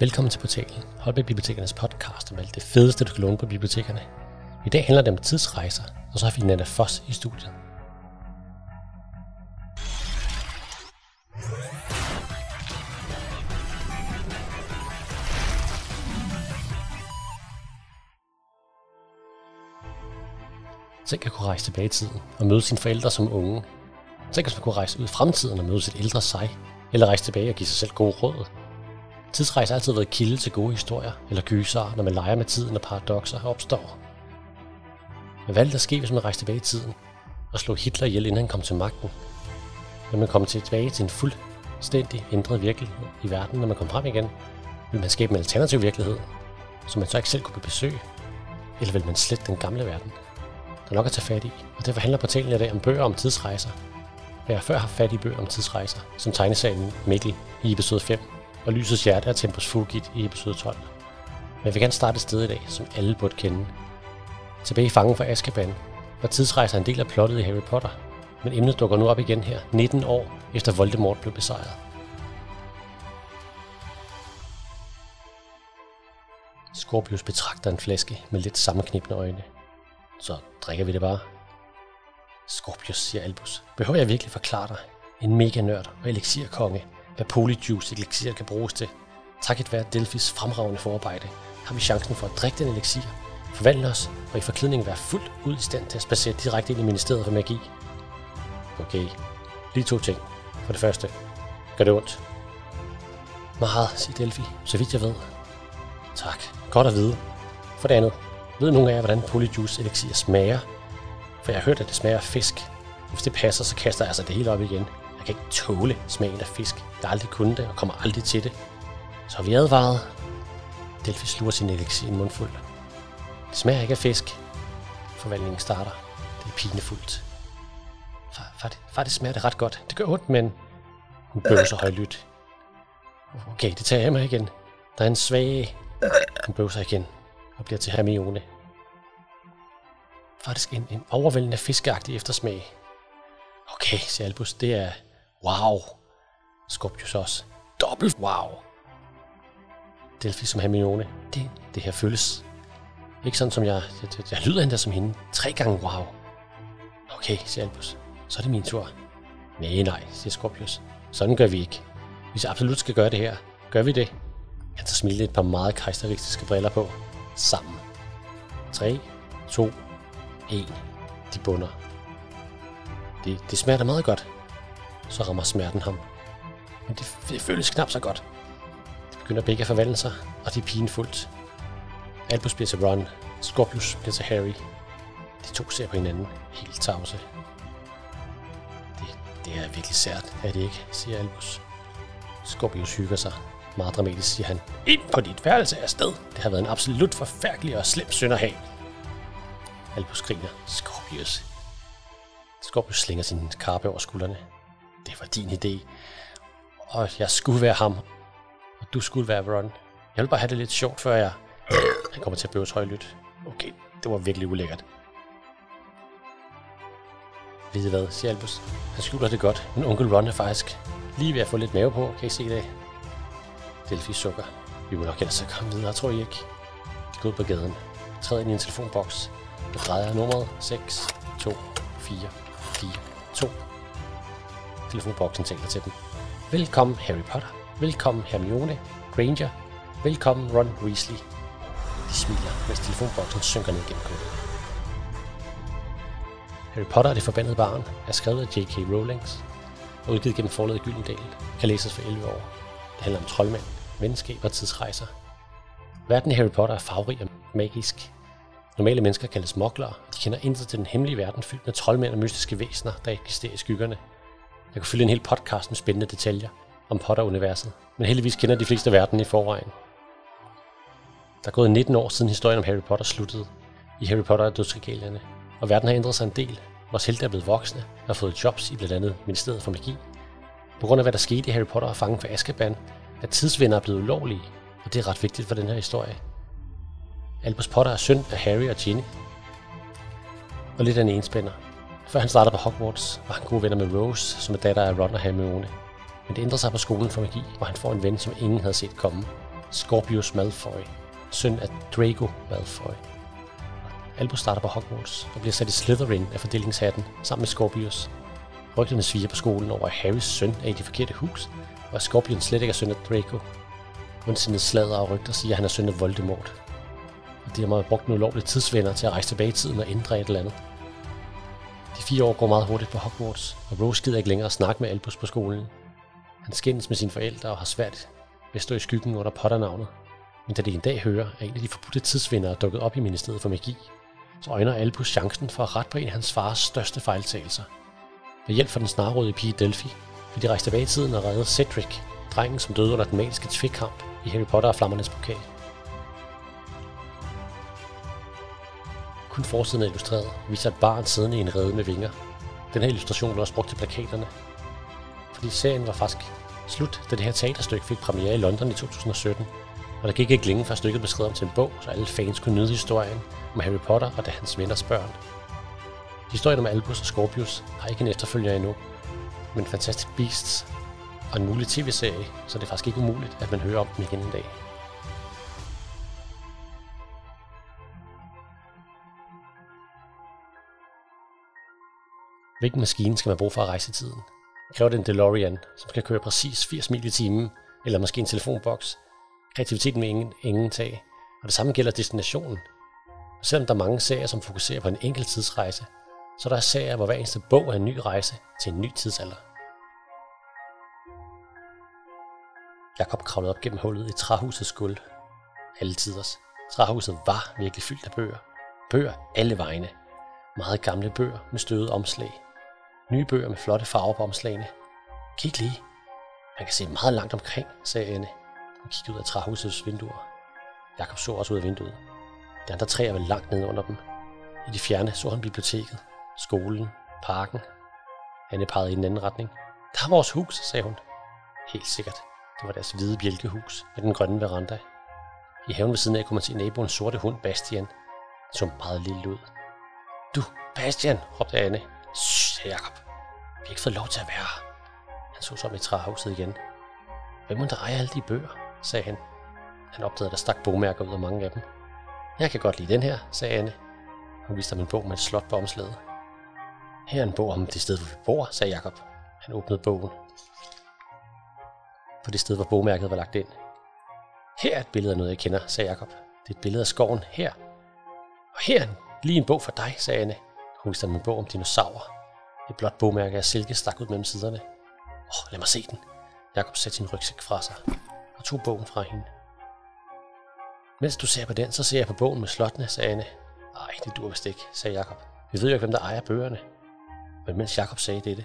Velkommen til portalen, Holbæk Bibliotekernes podcast om alt det fedeste, du kan låne på bibliotekerne. I dag handler det om tidsrejser, og så har vi Nana Foss i studiet. Tænk at kunne rejse tilbage i tiden og møde sine forældre som unge. Tænk at man kunne rejse ud i fremtiden og møde sit ældre sig, eller rejse tilbage og give sig selv gode råd. Tidsrejse har altid været kilde til gode historier eller gyser, når man leger med tiden og paradoxer opstår. Men hvad ville der ske, hvis man rejste tilbage i tiden og slog Hitler ihjel, inden han kom til magten? Vil man komme tilbage til en fuldstændig ændret virkelighed i verden, når man kommer frem igen? Vil man skabe en alternativ virkelighed, som man så ikke selv kunne besøge? Eller vil man slette den gamle verden? Der er nok at tage fat i, og derfor handler portalen i dag om bøger om tidsrejser. Jeg har før haft fat i bøger om tidsrejser, som tegneserien Mikkel i episode 5, og Lysets Hjerte af Tempus Fugit i episode 12. Men vi kan starte et sted i dag, som alle burde kende. Tilbage i Fangen for Azkaban var tidsrejser en del af plottet i Harry Potter, men emnet dukker nu op igen her, 19 år efter Voldemort blev besejret. Scorpius betragter en flaske med lidt sammenknibende øjne. Så drikker vi det bare. Scorpius, siger Albus. Behøver jeg virkelig forklare dig? En mega nørd og elixirkonge. Hvad polyjuice elixir kan bruges til. Takket være Delphis fremragende forarbejde, har vi chancen for at drikke den elixir, forvandle os og i forklædning være fuldt ud i stand til at spacere direkte ind i ministeriet for magi. Okay, lige to ting. For det første, gør det ondt? Meget, siger Delphi, så vidt jeg ved. Tak, godt at vide. For det andet, ved nogen af jer, hvordan polyjuice elixir smager? For jeg har hørt, at det smager af fisk. Hvis det passer, så kaster jeg altså det hele op igen. Jeg kan ikke tåle smagen af fisk. Jeg har aldrig kunnet det, og kommer aldrig til det. Så vi advaret. Delphi sluger sin elixir i en mundfuld. Det smager ikke af fisk. Forvandlingen starter. Det er pinefuldt. Far, far, det, far, det smager det ret godt. Det gør ondt, men... Hun bøvser højlydt. Okay, det tager jeg mig igen. Der er en svag... Hun bøvser igen og bliver til Hermione. Faktisk en, en overvældende fiskeagtig eftersmag. Okay, siger Albus, det er wow. Scorpius også. Dobbelt wow. Delphi som Hermione. Det, det her føles ikke sådan, som jeg, jeg, jeg, jeg lyder endda som hende. Tre gange wow. Okay, siger Albus. Så er det min tur. Nej, nej, siger Scorpius. Sådan gør vi ikke. Hvis jeg absolut skal gøre det her, gør vi det. Han tager smilet et par meget karakteristiske briller på. Sammen. 3, 2, 1. De bunder. Det, det smager da meget godt. Så rammer smerten ham. Men det, det føles knap så godt. De begynder begge at forvandle sig, og de er pinefuldt. Albus bliver til Ron, Scorpius bliver til Harry. De to ser på hinanden, helt tavse. Det, det er virkelig sært, er det ikke, siger Albus. Scorpius hygger sig. Meget dramatisk siger han, ind på dit værelse er sted. Det har været en absolut forfærdelig og slem synd at have. Albus griner. Scorpius. Scorpius slinger sin karpe over skuldrene. Det var din idé. Og jeg skulle være ham. Og du skulle være Ron. Jeg vil bare have det lidt sjovt, før jeg... Han kommer til at bøves højlydt. Okay, det var virkelig ulækkert. Ved I hvad, siger Albus. Han skjuler det godt, men onkel Ron er faktisk lige ved at få lidt mave på. Kan I se det? Delphi sukker. Vi må nok ellers komme videre, tror I ikke? De går ud på gaden. Træder ind i en telefonboks. og drejer nummeret 6, 2, 4, 4, 2. Telefonboksen taler til dem. Velkommen Harry Potter. Velkommen Hermione. Granger. Velkommen Ron Weasley. De smiler, mens telefonboksen synker ned gennem gulvet. Harry Potter og det forbandede barn er skrevet af J.K. Rowling og udgivet gennem forlaget Gyldendal. Kan læses for 11 år. Det handler om troldmænd, venskab og tidsrejser. Verden i Harry Potter er farverig og magisk. Normale mennesker kaldes moklere, og de kender intet til den hemmelige verden fyldt med troldmænd og mystiske væsener, der eksisterer i skyggerne. Jeg kunne fylde en hel podcast med spændende detaljer om Potter-universet, men heldigvis kender de fleste verden i forvejen. Der er gået 19 år siden historien om Harry Potter sluttede i Harry Potter og dødsregalierne, og verden har ændret sig en del. Vores helte er blevet voksne og har fået jobs i blandt andet Ministeriet for Magi. På grund af hvad der skete i Harry Potter og Fangen for Azkaban, er tidsvinder er blevet ulovlige, og det er ret vigtigt for den her historie. Albus Potter er søn af Harry og Ginny, og lidt af en enspænder. Før han startede på Hogwarts, var han gode venner med Rose, som er datter af Ron og Hermione. Men det ændrer sig på skolen for magi, hvor han får en ven, som ingen havde set komme. Scorpius Malfoy, søn af Draco Malfoy. Albus starter på Hogwarts og bliver sat i Slytherin af fordelingshatten sammen med Scorpius. Rygterne sviger på skolen over, at Harrys søn er i det forkerte hus, og at Scorpion slet ikke er søn af Draco. Ondsindede slader og rygter siger, at han er søn af Voldemort. Og de har brugt nogle ulovlige tidsvenner til at rejse tilbage i tiden og ændre et eller andet. De fire år går meget hurtigt på Hogwarts, og Rose gider ikke længere at snakke med Albus på skolen. Han skændes med sine forældre og har svært ved at stå i skyggen under Potter-navnet. Men da de en dag hører, at en af de forbudte tidsvindere er dukket op i Ministeriet for Magi, så øjner Albus chancen for at rette på en af hans fars største fejltagelser. Med hjælp fra den snarrådige pige Delphi, vil de rejse tilbage i tiden og redde Cedric, drengen som døde under den magiske tvikkamp i Harry Potter og Flammernes Pokal. Kun forsiden er illustreret viser et barn siddende i en rede med vinger. Den her illustration blev også brugt til plakaterne. Fordi serien var faktisk slut, da det her teaterstykke fik premiere i London i 2017. Og der gik ikke længe før stykket blev skrevet om til en bog, så alle fans kunne nyde historien om Harry Potter og da hans venners børn. Historien om Albus og Scorpius har ikke en efterfølger endnu, men Fantastic Beasts og en mulig tv-serie, så det er faktisk ikke umuligt, at man hører om dem igen en dag. Hvilken maskine skal man bruge for at rejse i tiden? Kræver det en DeLorean, som skal køre præcis 80 mil i timen, eller måske en telefonboks? Kreativiteten med ingen, ingen tag. Og det samme gælder destinationen. Og selvom der er mange serier, som fokuserer på en enkelt tidsrejse, så er der serier, hvor hver eneste bog er en ny rejse til en ny tidsalder. Jakob kravlede op gennem hullet i træhusets gulv. Alle tiders. Træhuset var virkelig fyldt af bøger. Bøger alle vegne. Meget gamle bøger med støvet omslag. Nye bøger med flotte farver på omslagene. Kig lige. Man kan se meget langt omkring, sagde Anne. Hun kiggede ud af træhusets vinduer. Jakob så også ud af vinduet. De andre træer var langt nede under dem. I de fjerne så han biblioteket, skolen, parken. Anne pegede i den anden retning. Der er vores hus, sagde hun. Helt sikkert. Det var deres hvide bjælkehus med den grønne veranda. I haven ved siden af kunne man se naboens sorte hund Bastian. Han så meget lille ud. Du, Bastian, råbte Anne. Shh, Jacob. Vi har ikke fået lov til at være her. Han så som i træhuset igen. Hvem må der eje alle de bøger, sagde han. Han opdagede, at der stak bogmærker ud af mange af dem. Jeg kan godt lide den her, sagde Anne. Hun viste ham en bog med et slot på omslaget. Her er en bog om det sted, hvor vi bor, sagde Jakob. Han åbnede bogen. På det sted, hvor bogmærket var lagt ind. Her er et billede af noget, jeg kender, sagde Jakob. Det er et billede af skoven her. Og her er lige en bog for dig, sagde Anne. Hun viste ham en bog om dinosaurer. Et blåt bogmærke af silke stak ud mellem siderne. Åh, oh, lad mig se den. Jakob satte sin rygsæk fra sig og tog bogen fra hende. Mens du ser på den, så ser jeg på bogen med slottene, sagde Anne. Ej, det dur vist ikke, sagde Jakob. Vi ved jo ikke, hvem der ejer bøgerne. Men mens Jakob sagde dette,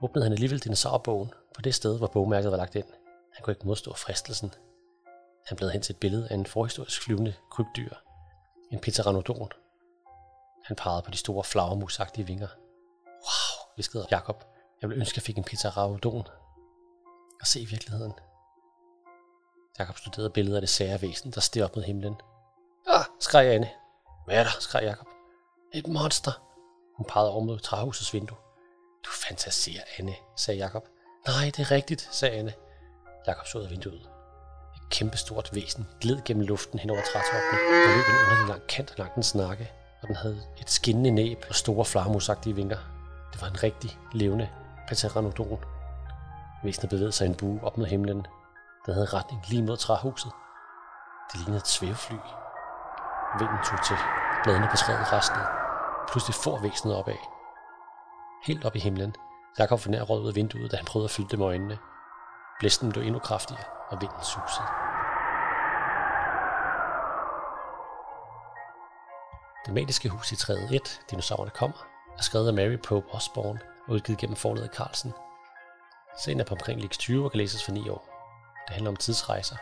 åbnede han alligevel dinosaurbogen på det sted, hvor bogmærket var lagt ind. Han kunne ikke modstå fristelsen. Han blev hen til et billede af en forhistorisk flyvende krybdyr. En pteranodon. Han pegede på de store flagermusagtige vinger. Wow, viskede Jakob. Jeg ville ønske, at jeg fik en pteranodon. Og se virkeligheden. Jakob studerede billedet af det sære væsen, der steg op mod himlen. Ah, skreg Anne. Hvad er der? skreg Jakob. Et monster. Hun pegede over mod træhusets vindue. Du fantaserer, Anne, sagde Jakob. Nej, det er rigtigt, sagde Anne. Jakob så ud af vinduet. Et kæmpestort væsen gled gennem luften hen over trætoppen. Der løb en underlig lang kant langt den snakke, og den havde et skinnende næb og store flammusagtige vinger. Det var en rigtig levende pteranodon. Væsenet bevægede sig en bue op mod himlen. Den havde retning lige mod træhuset. Det lignede et svævefly. Vinden tog til. Bladene på træet rastede. Pludselig får væsenet opad. Helt op i himlen. Jakob for nær ud af vinduet, da han prøvede at fylde dem øjnene. Blæsten blev endnu kraftigere, og vinden susede. Det magiske hus i træet 1, Dinosaurerne kommer, er skrevet af Mary Pope Osborne og udgivet gennem forlaget Carlsen. Serien er på omkring 20 og kan læses for 9 år. Det handler om tidsrejser,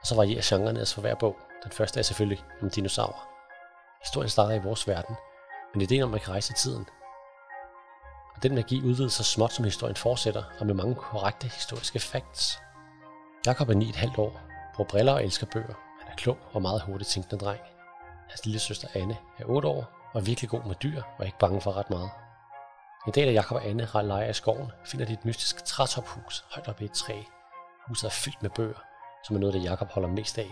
og så varierer genrerne altså for hver bog. Den første er selvfølgelig om dinosaurer. Historien starter i vores verden, men ideen om, at man kan rejse i tiden. Og den magi udvider sig småt, som historien fortsætter, og med mange korrekte historiske facts. Jakob er 9,5 år, bruger briller og elsker bøger. Han er klog og meget hurtigt tænkende dreng. Hans lille søster Anne er 8 år og er virkelig god med dyr og ikke bange for ret meget. En dag, da Jakob og Anne har leje af skoven, finder de et mystisk trætophus højt oppe i et træ. Huset er fyldt med bøger, som er noget, det Jakob holder mest af.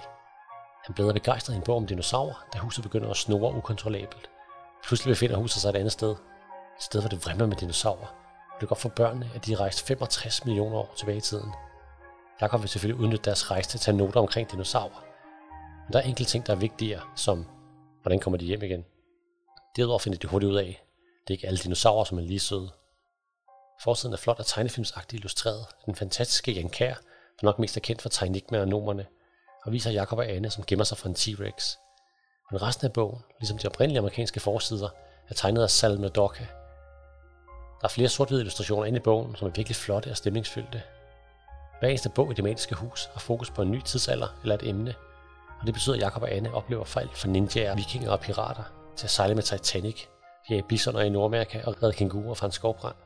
Han bladrer begejstret i en bog om dinosaurer, da huset begynder at snore ukontrollabelt. Pludselig befinder huset sig et andet sted. Et sted, hvor det vrimler med dinosaurer. Og det går for børnene, at de er rejst 65 millioner år tilbage i tiden. Jakob vil selvfølgelig udnytte deres rejse til at tage noter omkring dinosaurer. Men der er enkelte ting, der er vigtigere, som hvordan kommer de hjem igen. Derudover finder de hurtigt ud af, det er ikke alle dinosaurer, som er lige søde. Forsiden er flot og tegnefilmsagtigt illustreret. Den fantastiske Jan Kær, der nok mest er kendt for tegnik med nomerne, og viser Jakob og Anne, som gemmer sig for en T-Rex. Men resten af bogen, ligesom de oprindelige amerikanske forsider, er tegnet af Salme Dokka. Der er flere sort illustrationer inde i bogen, som er virkelig flotte og stemningsfyldte. Hver eneste bog i det magiske hus har fokus på en ny tidsalder eller et emne, og det betyder, at Jakob og Anne oplever fejl fra ninjaer, vikinger og pirater til at sejle med Titanic, jage bisoner i Nordamerika og redde kænguruer fra en skovbrand.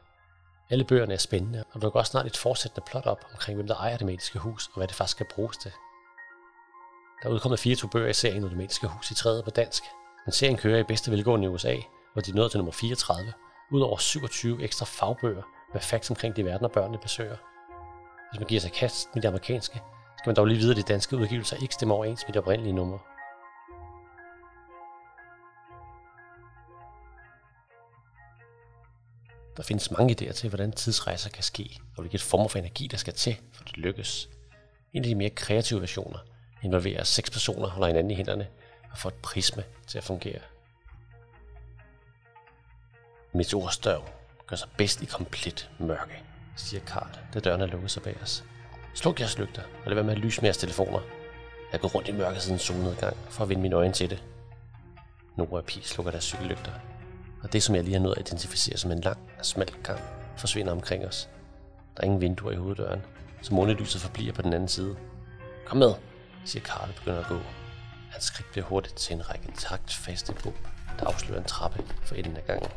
Alle bøgerne er spændende, og der går også snart et fortsættende plot op omkring, hvem der ejer det mediske hus, og hvad det faktisk skal bruges til. Der er udkommet 24 bøger i serien Det mediske Hus i træet på dansk, men serien kører i bedste velgående i USA, hvor de nåede til nummer 34, udover 27 ekstra fagbøger med facts omkring de verdener, børnene besøger. Hvis man giver sig kast med det amerikanske, skal man dog lige vide, at de danske udgivelser ikke stemmer overens med de oprindelige numre. Der findes mange idéer til, hvordan tidsrejser kan ske, og hvilket former for energi, der skal til, for at det lykkes. En af de mere kreative versioner involverer seks personer holder hinanden i hænderne og får et prisme til at fungere. Meteorstørv gør sig bedst i komplet mørke, siger Karl, da døren er lukket sig bag os. Sluk jeres lygter, og lad være med at lyse med jeres telefoner. Jeg går rundt i mørket siden solnedgang, for at vinde mine øjne til det. Nora og Pi slukker deres cykellygter, og det, som jeg lige har nået at identificere som en lang og smal gang, forsvinder omkring os. Der er ingen vinduer i hoveddøren, så månelyset forbliver på den anden side. Kom med, siger Karl og begynder at gå. Hans skridt bliver hurtigt til en række taktfaste bump, der afslører en trappe for enden af gangen.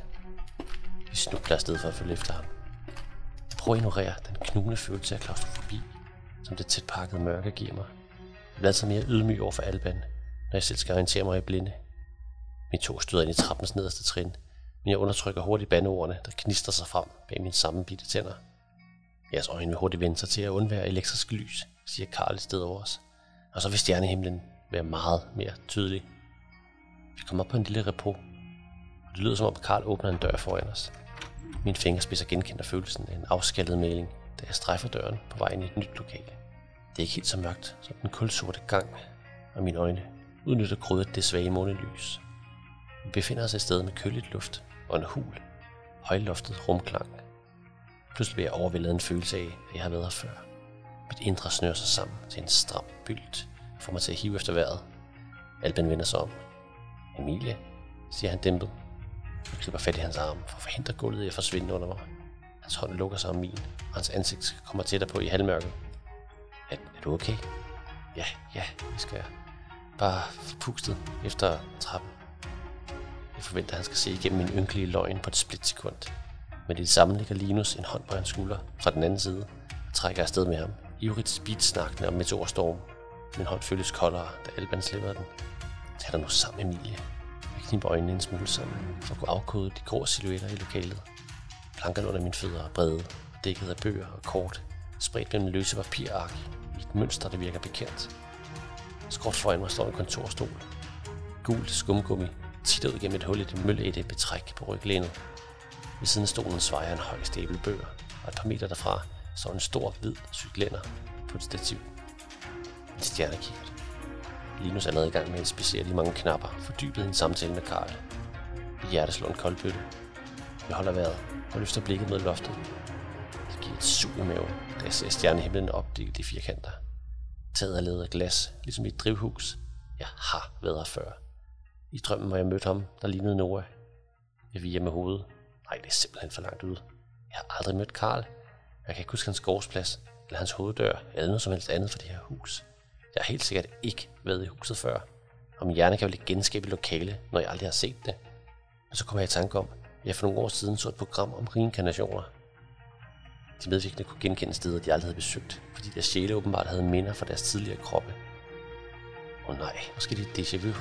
Vi snubler afsted for at følge efter ham. Prøv at ignorere den knugende følelse af klaustrofobi, som det tæt pakkede mørke giver mig. Jeg bliver altså mere ydmyg over for Alban, når jeg selv skal orientere mig i blinde. Min to støder ind i trappens nederste trin, men jeg undertrykker hurtigt bandeordene, der knister sig frem bag mine sammenbitte tænder. Jeres øjne vil hurtigt vende sig til at undvære elektrisk lys, siger Karl et sted over os. Og så vil stjernehimlen være meget mere tydelig. Vi kommer op på en lille repro, og det lyder som om Karl åbner en dør foran os. Min fingerspidser genkender følelsen af en afskaldet maling, da jeg strejfer døren på vej ind i et nyt lokale. Det er ikke helt så mørkt som den kulsorte gang, og mine øjne udnytter krydret det svage månelys. Vi befinder os et sted med køligt luft og en hul, højloftet rumklang. Pludselig bliver jeg overvældet en følelse af, at jeg har været her før. Mit indre snører sig sammen til en stram bylt, og får mig til at hive efter vejret. Alben vender sig om. Emilie, siger han dæmpet. Jeg griber fat i hans arm for at forhindre gulvet i at forsvinde under mig. Hans hånd lukker sig om min, og hans ansigt kommer tættere på i halvmørket. Er, er du okay? Ja, ja, det skal jeg. Bare forpustet efter trappen. Jeg forventer, at han skal se igennem min ynkelige løgn på et splitsekund. Men i det samme ligger Linus en hånd på hans skulder fra den anden side og trækker afsted med ham. Ivrigt speedsnakkende om meteorstorm. Min hånd føles koldere, da Alban slipper den. Tag dig nu sammen, Emilie. Jeg kniber øjnene en smule sammen, for at kunne afkode de grå silhuetter i lokalet. Plankerne under mine fødder er brede, dækket af bøger og kort, spredt mellem løse papirark i et mønster, der virker bekendt. Skråt foran mig står en kontorstol. Gult skumgummi titter ud gennem et hul i det mølætte betræk på ryglænet. Ved siden af stolen svejer en høj stabel bøger, og et par meter derfra står en stor hvid cyklænder på et stativ. En stjernekikkert. Linus er allerede i gang med at inspicere de mange knapper, fordybet i en samtale med Karl. I hjertet slår en kold bøtte. Jeg holder vejret og løfter blikket mod loftet. Det giver et sug i maven, da jeg ser stjernehimlen opdelt i firkanter. Taget er lavet af glas, ligesom i et drivhus. Jeg har været her før. I drømmen, hvor jeg mødte ham, der lignede Noah. Jeg viger med hovedet. Nej, det er simpelthen for langt ude. Jeg har aldrig mødt Karl. Jeg kan ikke huske hans gårdsplads, eller hans hoveddør, eller noget som helst andet for det her hus. Jeg har helt sikkert ikke været i huset før, og min hjerne kan vel ikke genskabe lokale, når jeg aldrig har set det. Men så kommer jeg i tanke om, at jeg for nogle år siden så et program om reinkarnationer. De medvirkende kunne genkende steder, de aldrig havde besøgt, fordi deres sjæle åbenbart havde minder fra deres tidligere kroppe. Åh oh nej, måske det er déjà vu.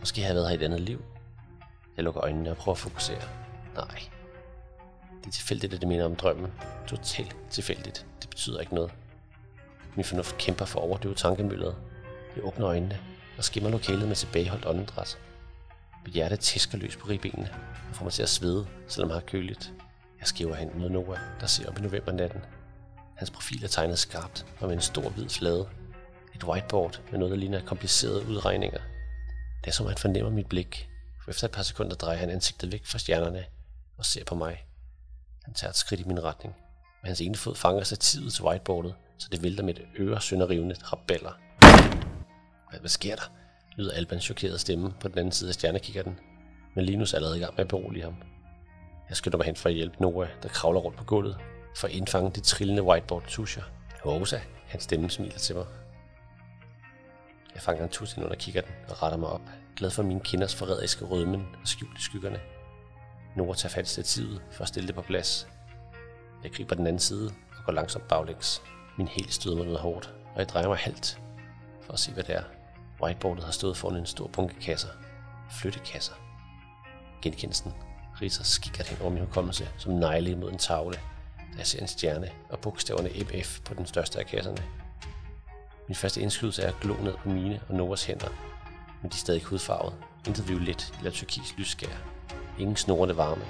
Måske har jeg været her i et andet liv. Jeg lukker øjnene og prøver at fokusere. Nej. Det er tilfældigt, at det minder om drømmen. Totalt tilfældigt. Det betyder ikke noget. Min fornuft kæmper for at overdøve tankemøllet. Jeg åbner øjnene og skimmer lokalet med tilbageholdt åndedræt. Mit hjerte tæsker løs på ribbenene og får mig til at svede, selvom jeg har køligt. Jeg skriver hen mod Noah, der ser op i novembernatten. Hans profil er tegnet skarpt og med en stor hvid flade. Et whiteboard med noget, der ligner komplicerede udregninger. Det er som, han fornemmer mit blik, for efter et par sekunder drejer han ansigtet væk fra stjernerne og ser på mig. Han tager et skridt i min retning, med hans ene fod fanger stativet til whiteboardet, så det vælter med et øre sønderrivende. Hvad, hvad sker der? lyder Albans chokerede stemme på den anden side af stjernekikkerten, men Linus er allerede i gang med at berolige ham. Jeg skynder mig hen for at hjælpe Nora, der kravler rundt på gulvet, for at indfange de trillende whiteboard-tuscher. Rosa, hans stemme smiler til mig. Jeg fanger en tusind under kikkerten og retter mig op, glad for mine kinders forræderiske rødmen og skjulte skyggerne. Nora tager fat i stativet for at stille det på plads. Jeg griber den anden side og går langsomt baglæns. Min hæl støder mig noget hårdt, og jeg drejer mig halvt for at se, hvad det er. Whiteboardet har stået foran en stor bunke kasser. Flyttekasser. Genkendelsen riser skikkert hen over min hukommelse som negle mod en tavle, da jeg ser en stjerne og bogstaverne MF på den største af kasserne. Min første indskydelse er at glo ned på mine og Noras hænder, men de er stadig hudfarvet. Intet violet eller turkis lysskær. Ingen snorende varme.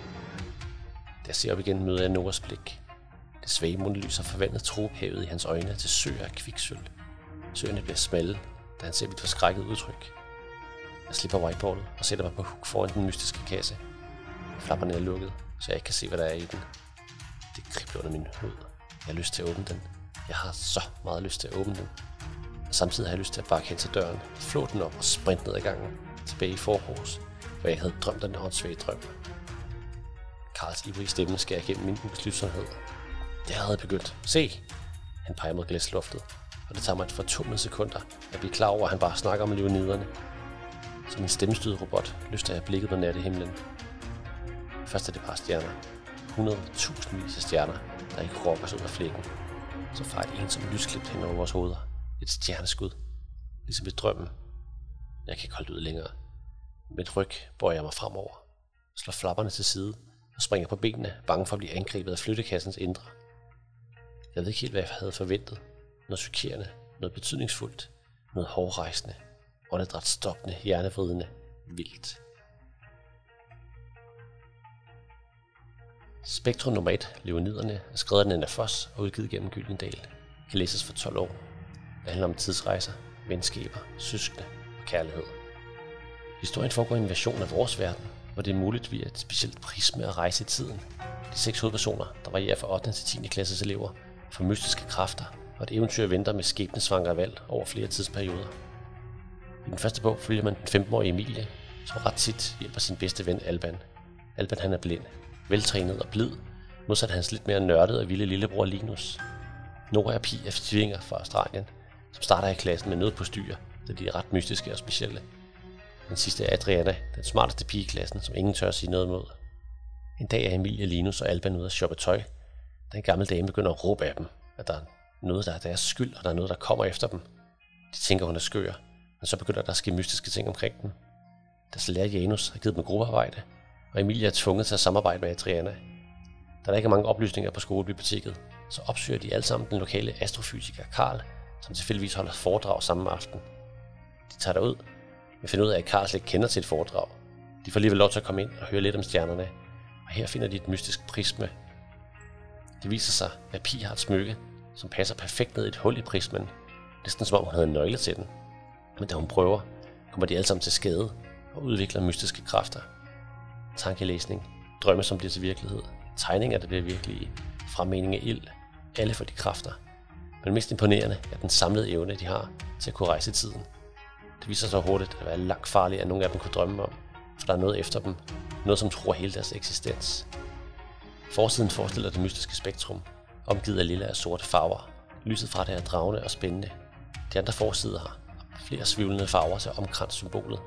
Da jeg ser op igen, møder jeg Noras blik. Det svage mundlys har forvandlet trophavet i hans øjne til søer af kviksøl. Søerne bliver smalle, da han ser mit forskrækket udtryk. Jeg slipper whiteboardet og sætter mig på huk foran den mystiske kasse. Flapperne er lukket, så jeg ikke kan se, hvad der er i den. Det kribler under min hud. Jeg har lyst til at åbne den. Jeg har så meget lyst til at åbne den. Og samtidig har jeg lyst til at bare hen til døren, flå den op og sprinte ned ad gangen, tilbage i forhus, hvor jeg havde drømt den åndssvage drøm. Karls ivrige stemme skærer gennem min ubeslutsomhed. Det havde begyndt. Se! Han peger mod glæsloftet, og det tager mig et fortumlet sekunder at blive klar over, at han bare snakker om leoniderne. Som en stemmestyret robot løfter jeg blikket på nattehimlen. Først er det par stjerner. 100.000 vis af stjerner, der ikke rokker sig ud af flækken. Så far et ensomt lysklip hen over vores hoveder. Et stjerneskud. Ligesom i drømmen. Jeg kan ikke holde ud længere. Med et ryg bøjer jeg mig fremover. Slår flapperne til side og springer på benene, bange for at blive angrebet af flyttekassens indre. Jeg ved ikke helt, hvad jeg havde forventet. Noget chokerende, noget betydningsfuldt, noget hårdrejsende, åndedræt stoppende, hjernevridende, vildt. Spektrum nummer 1, Leoniderne, er skrevet af Nana Foss og udgivet gennem Gyldendal. Kan læses for 12 år. Det handler om tidsrejser, venskaber, søskende og kærlighed. Historien foregår i en version af vores verden, hvor det er muligt via et specielt prisme at rejse i tiden. De seks hovedpersoner, der varierer fra 8. til 10. klasses elever, får mystiske kræfter, og et eventyr venter med skæbnesvangre valg over flere tidsperioder. I den første bog følger man den 15-årige Emilie, som ret tit hjælper sin bedste ven Alban. Alban han er blind, veltrænet og blid, modsat hans lidt mere nørdede og vilde lillebror Linus. Nora er pige er tvillinger fra Australien, som starter i klassen med noget på styr, da de er ret mystiske og specielle. Den sidste er Adriana, den smarteste pige i klassen, som ingen tør at sige noget imod. En dag er Emilie, Linus og Alban ude at shoppe tøj, da en gammel dame begynder at råbe af dem, at der er noget, der er deres skyld, og der er noget, der kommer efter dem. De tænker, hun er skør, men så begynder der at ske mystiske ting omkring dem. Deres lærer Janus har givet dem gruppearbejde, og Emilie er tvunget til at samarbejde med Adriana. Da der ikke er mange oplysninger på skolebiblioteket, så opsøger de alle sammen den lokale astrofysiker Karl, som tilfældigvis holder foredrag samme aften. De tager derud, men finder ud af, at Karl slet ikke kender til et foredrag. De får alligevel lov til at komme ind og høre lidt om stjernerne, og her finder de et mystisk prisme. Det viser sig, at Pi har et smykke, som passer perfekt ned i et hul i prismen, næsten som om hun havde en nøgle til den. Men da hun prøver, kommer de alle sammen til skade og udvikler mystiske kræfter. Tankelæsning, drømme som bliver til virkelighed, tegninger der bliver virkelige, fremmening af ild, alle for de kræfter. Men mest imponerende er den samlede evne, de har til at kunne rejse i tiden. Det viser sig hurtigt at være langt farligere, end nogen af dem kunne drømme om, for der er noget efter dem, noget som tror hele deres eksistens. Forsiden forestiller det mystiske spektrum, omgivet af lille og sorte farver. Lyset fra det er dragende og spændende. De andre forsider har flere svivlende farver til omkrans symbolet.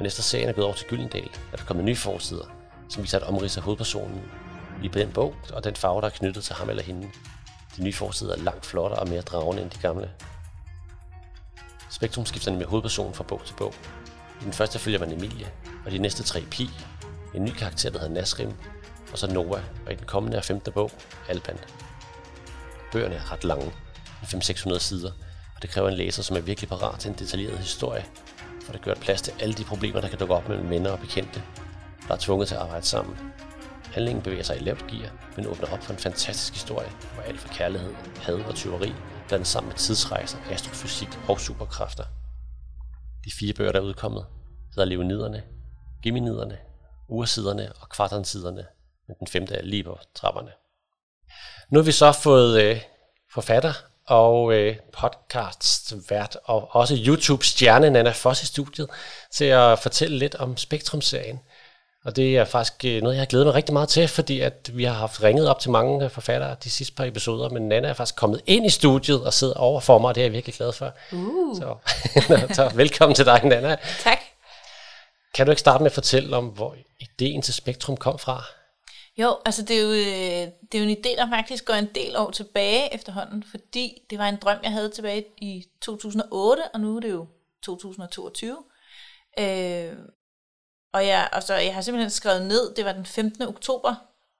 Men efter serien er gået over til Gyldendal, er der kommet nye forsider, som viser et omrids af hovedpersonen. i den bog og den farve, der er knyttet til ham eller hende. De nye forsider er langt flottere og mere dragende end de gamle. Spektrum skifter med hovedpersonen fra bog til bog. I den første følger man Emilie, og de næste tre Pi, en ny karakter, der hedder Nasrim, og så Noah, og i den kommende er femte bog, Alban. Bøgerne er ret lange, 500-600 sider. Og det kræver en læser, som er virkelig parat til en detaljeret historie, for det gjort plads til alle de problemer, der kan dukke op mellem venner og bekendte, der er tvunget til at arbejde sammen. Handlingen bevæger sig i lavt gear, men åbner op for en fantastisk historie, hvor alt fra kærlighed, had og tyveri blandet sammen med tidsrejser, astrofysik og superkræfter. De fire bøger, der er udkommet, hedder Leoniderne, Geminiderne, Ursiderne og Kvartansiderne, men den femte er lige på trapperne. Nu har vi så fået øh, forfatter og øh, podcast vært og også YouTube-stjerne Nana Foss i studiet til at fortælle lidt om Spektrum-serien. Og det er faktisk øh, noget, jeg har glædet mig rigtig meget til, fordi at vi har haft ringet op til mange øh, forfattere de sidste par episoder, men Nana er faktisk kommet ind i studiet og sidder over for mig, og det er jeg virkelig glad for. Uh. Så, så velkommen til dig, Nana. Tak. Kan du ikke starte med at fortælle om, hvor ideen til Spektrum kom fra? Jo, altså det er jo, øh, det er jo en idé, der faktisk går en del år tilbage efterhånden, fordi det var en drøm, jeg havde tilbage i 2008, og nu er det jo 2022. Øh, og jeg, og så, jeg har simpelthen skrevet ned, det var den 15. oktober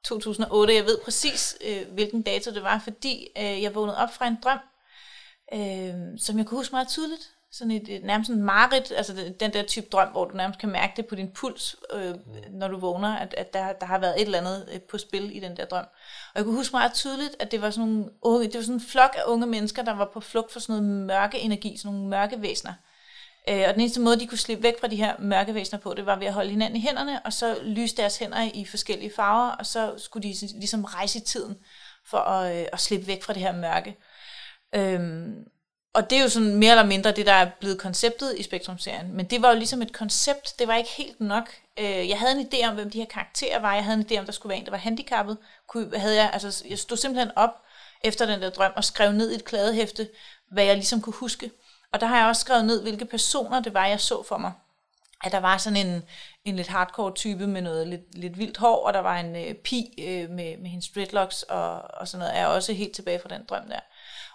2008. Jeg ved præcis, øh, hvilken dato det var, fordi øh, jeg vågnede op fra en drøm, øh, som jeg kunne huske meget tydeligt. Sådan et, nærmest en marit, altså den der type drøm, hvor du nærmest kan mærke det på din puls, øh, når du vågner, at, at der, der har været et eller andet øh, på spil i den der drøm. Og jeg kunne huske meget tydeligt, at det var sådan nogle unge, det var sådan en flok af unge mennesker, der var på flugt for sådan noget mørke energi, sådan nogle mørke væsener. Øh, og den eneste måde, de kunne slippe væk fra de her mørke væsener på, det var ved at holde hinanden i hænderne, og så lyse deres hænder i forskellige farver, og så skulle de ligesom rejse i tiden for at, øh, at slippe væk fra det her mørke. Øhm, og det er jo sådan mere eller mindre det, der er blevet konceptet i Spektrum-serien. Men det var jo ligesom et koncept, det var ikke helt nok. Øh, jeg havde en idé om, hvem de her karakterer var. Jeg havde en idé om, der skulle være en, der var handicappet. Kunne, havde jeg, altså, jeg stod simpelthen op efter den der drøm og skrev ned i et kladehæfte, hvad jeg ligesom kunne huske. Og der har jeg også skrevet ned, hvilke personer det var, jeg så for mig. At der var sådan en, en lidt hardcore type med noget lidt, lidt vildt hår, og der var en øh, pi øh, med, med hendes dreadlocks og, og sådan noget. Jeg er også helt tilbage fra den drøm der.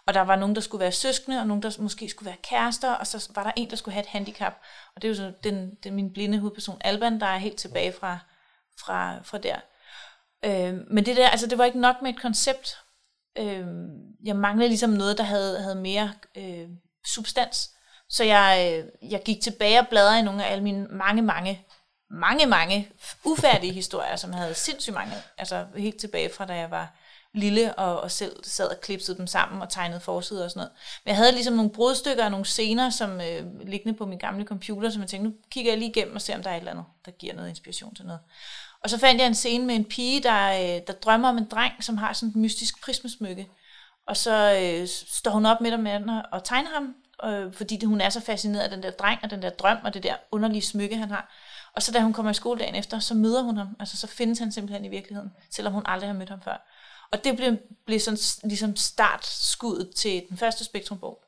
Og der var nogen, der skulle være søskende, og nogen, der måske skulle være kærester, og så var der en, der skulle have et handicap. Og det er jo så den, den min blinde hovedperson, Alban, der er helt tilbage fra, fra, fra der. Øh, men det der, altså det var ikke nok med et koncept. Øh, jeg manglede ligesom noget, der havde, havde mere øh, substans. Så jeg, øh, jeg gik tilbage og bladrede i nogle af alle mine mange, mange, mange, mange ufærdige historier, som jeg havde sindssygt mange. Altså helt tilbage fra, da jeg var lille og, og selv sad og klipsede dem sammen og tegnede forsider og sådan noget. Men jeg havde ligesom nogle brudstykker og nogle scener, som øh, liggende på min gamle computer, som jeg tænkte, nu kigger jeg lige igennem og ser, om der er et eller andet, der giver noget inspiration til noget. Og så fandt jeg en scene med en pige, der, øh, der drømmer om en dreng, som har sådan et mystisk prismesmykke. Og så øh, står hun op midt om natten og tegner ham, øh, fordi det, hun er så fascineret af den der dreng og den der drøm og det der underlige smykke, han har. Og så da hun kommer i skoledagen efter, så møder hun ham. Altså så findes han simpelthen i virkeligheden, selvom hun aldrig har mødt ham før. Og det blev, blev sådan ligesom startskuddet til den første spektrumbog.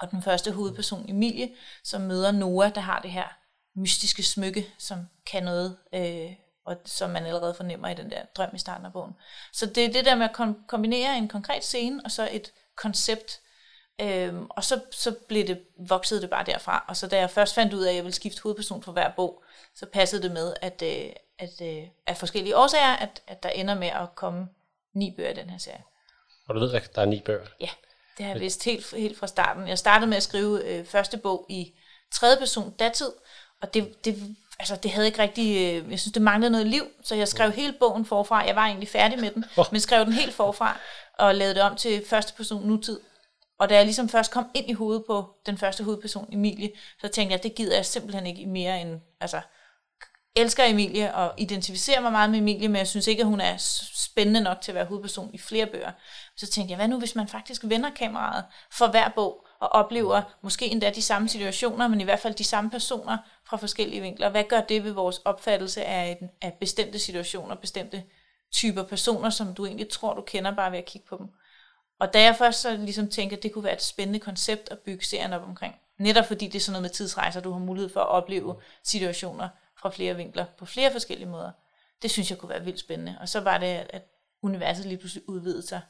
Og den første hovedperson, Emilie, som møder Noah, der har det her mystiske smykke, som kan noget, øh, og som man allerede fornemmer i den der drøm i starten af bogen. Så det er det der med at kombinere en konkret scene, og så et koncept, Øhm, og så, så blev det, voksede det bare derfra. Og så da jeg først fandt ud af, at jeg ville skifte hovedperson for hver bog, så passede det med, at, øh, at øh, af forskellige årsager, at, at der ender med at komme ni bøger i den her serie. Og du ved, at der er ni bøger? Ja, det har jeg vidst helt, helt fra starten. Jeg startede med at skrive øh, første bog i tredje person datid, og det, det, altså, det havde ikke rigtig, øh, jeg synes, det manglede noget liv, så jeg skrev hele bogen forfra. Jeg var egentlig færdig med den, oh. men skrev den helt forfra, og lavede det om til første person nutid. Og da jeg ligesom først kom ind i hovedet på den første hovedperson, Emilie, så tænkte jeg, at det gider jeg simpelthen ikke mere end, altså, elsker Emilie og identificerer mig meget med Emilie, men jeg synes ikke, at hun er spændende nok til at være hovedperson i flere bøger. Så tænkte jeg, hvad nu hvis man faktisk vender kameraet for hver bog og oplever måske endda de samme situationer, men i hvert fald de samme personer fra forskellige vinkler. Hvad gør det ved vores opfattelse af, en, af bestemte situationer, bestemte typer personer, som du egentlig tror, du kender bare ved at kigge på dem? Og da jeg først så ligesom tænkte, at det kunne være et spændende koncept at bygge serien op omkring, netop fordi det er sådan noget med tidsrejser, du har mulighed for at opleve situationer fra flere vinkler på flere forskellige måder, det synes jeg kunne være vildt spændende. Og så var det, at universet lige pludselig udvidede sig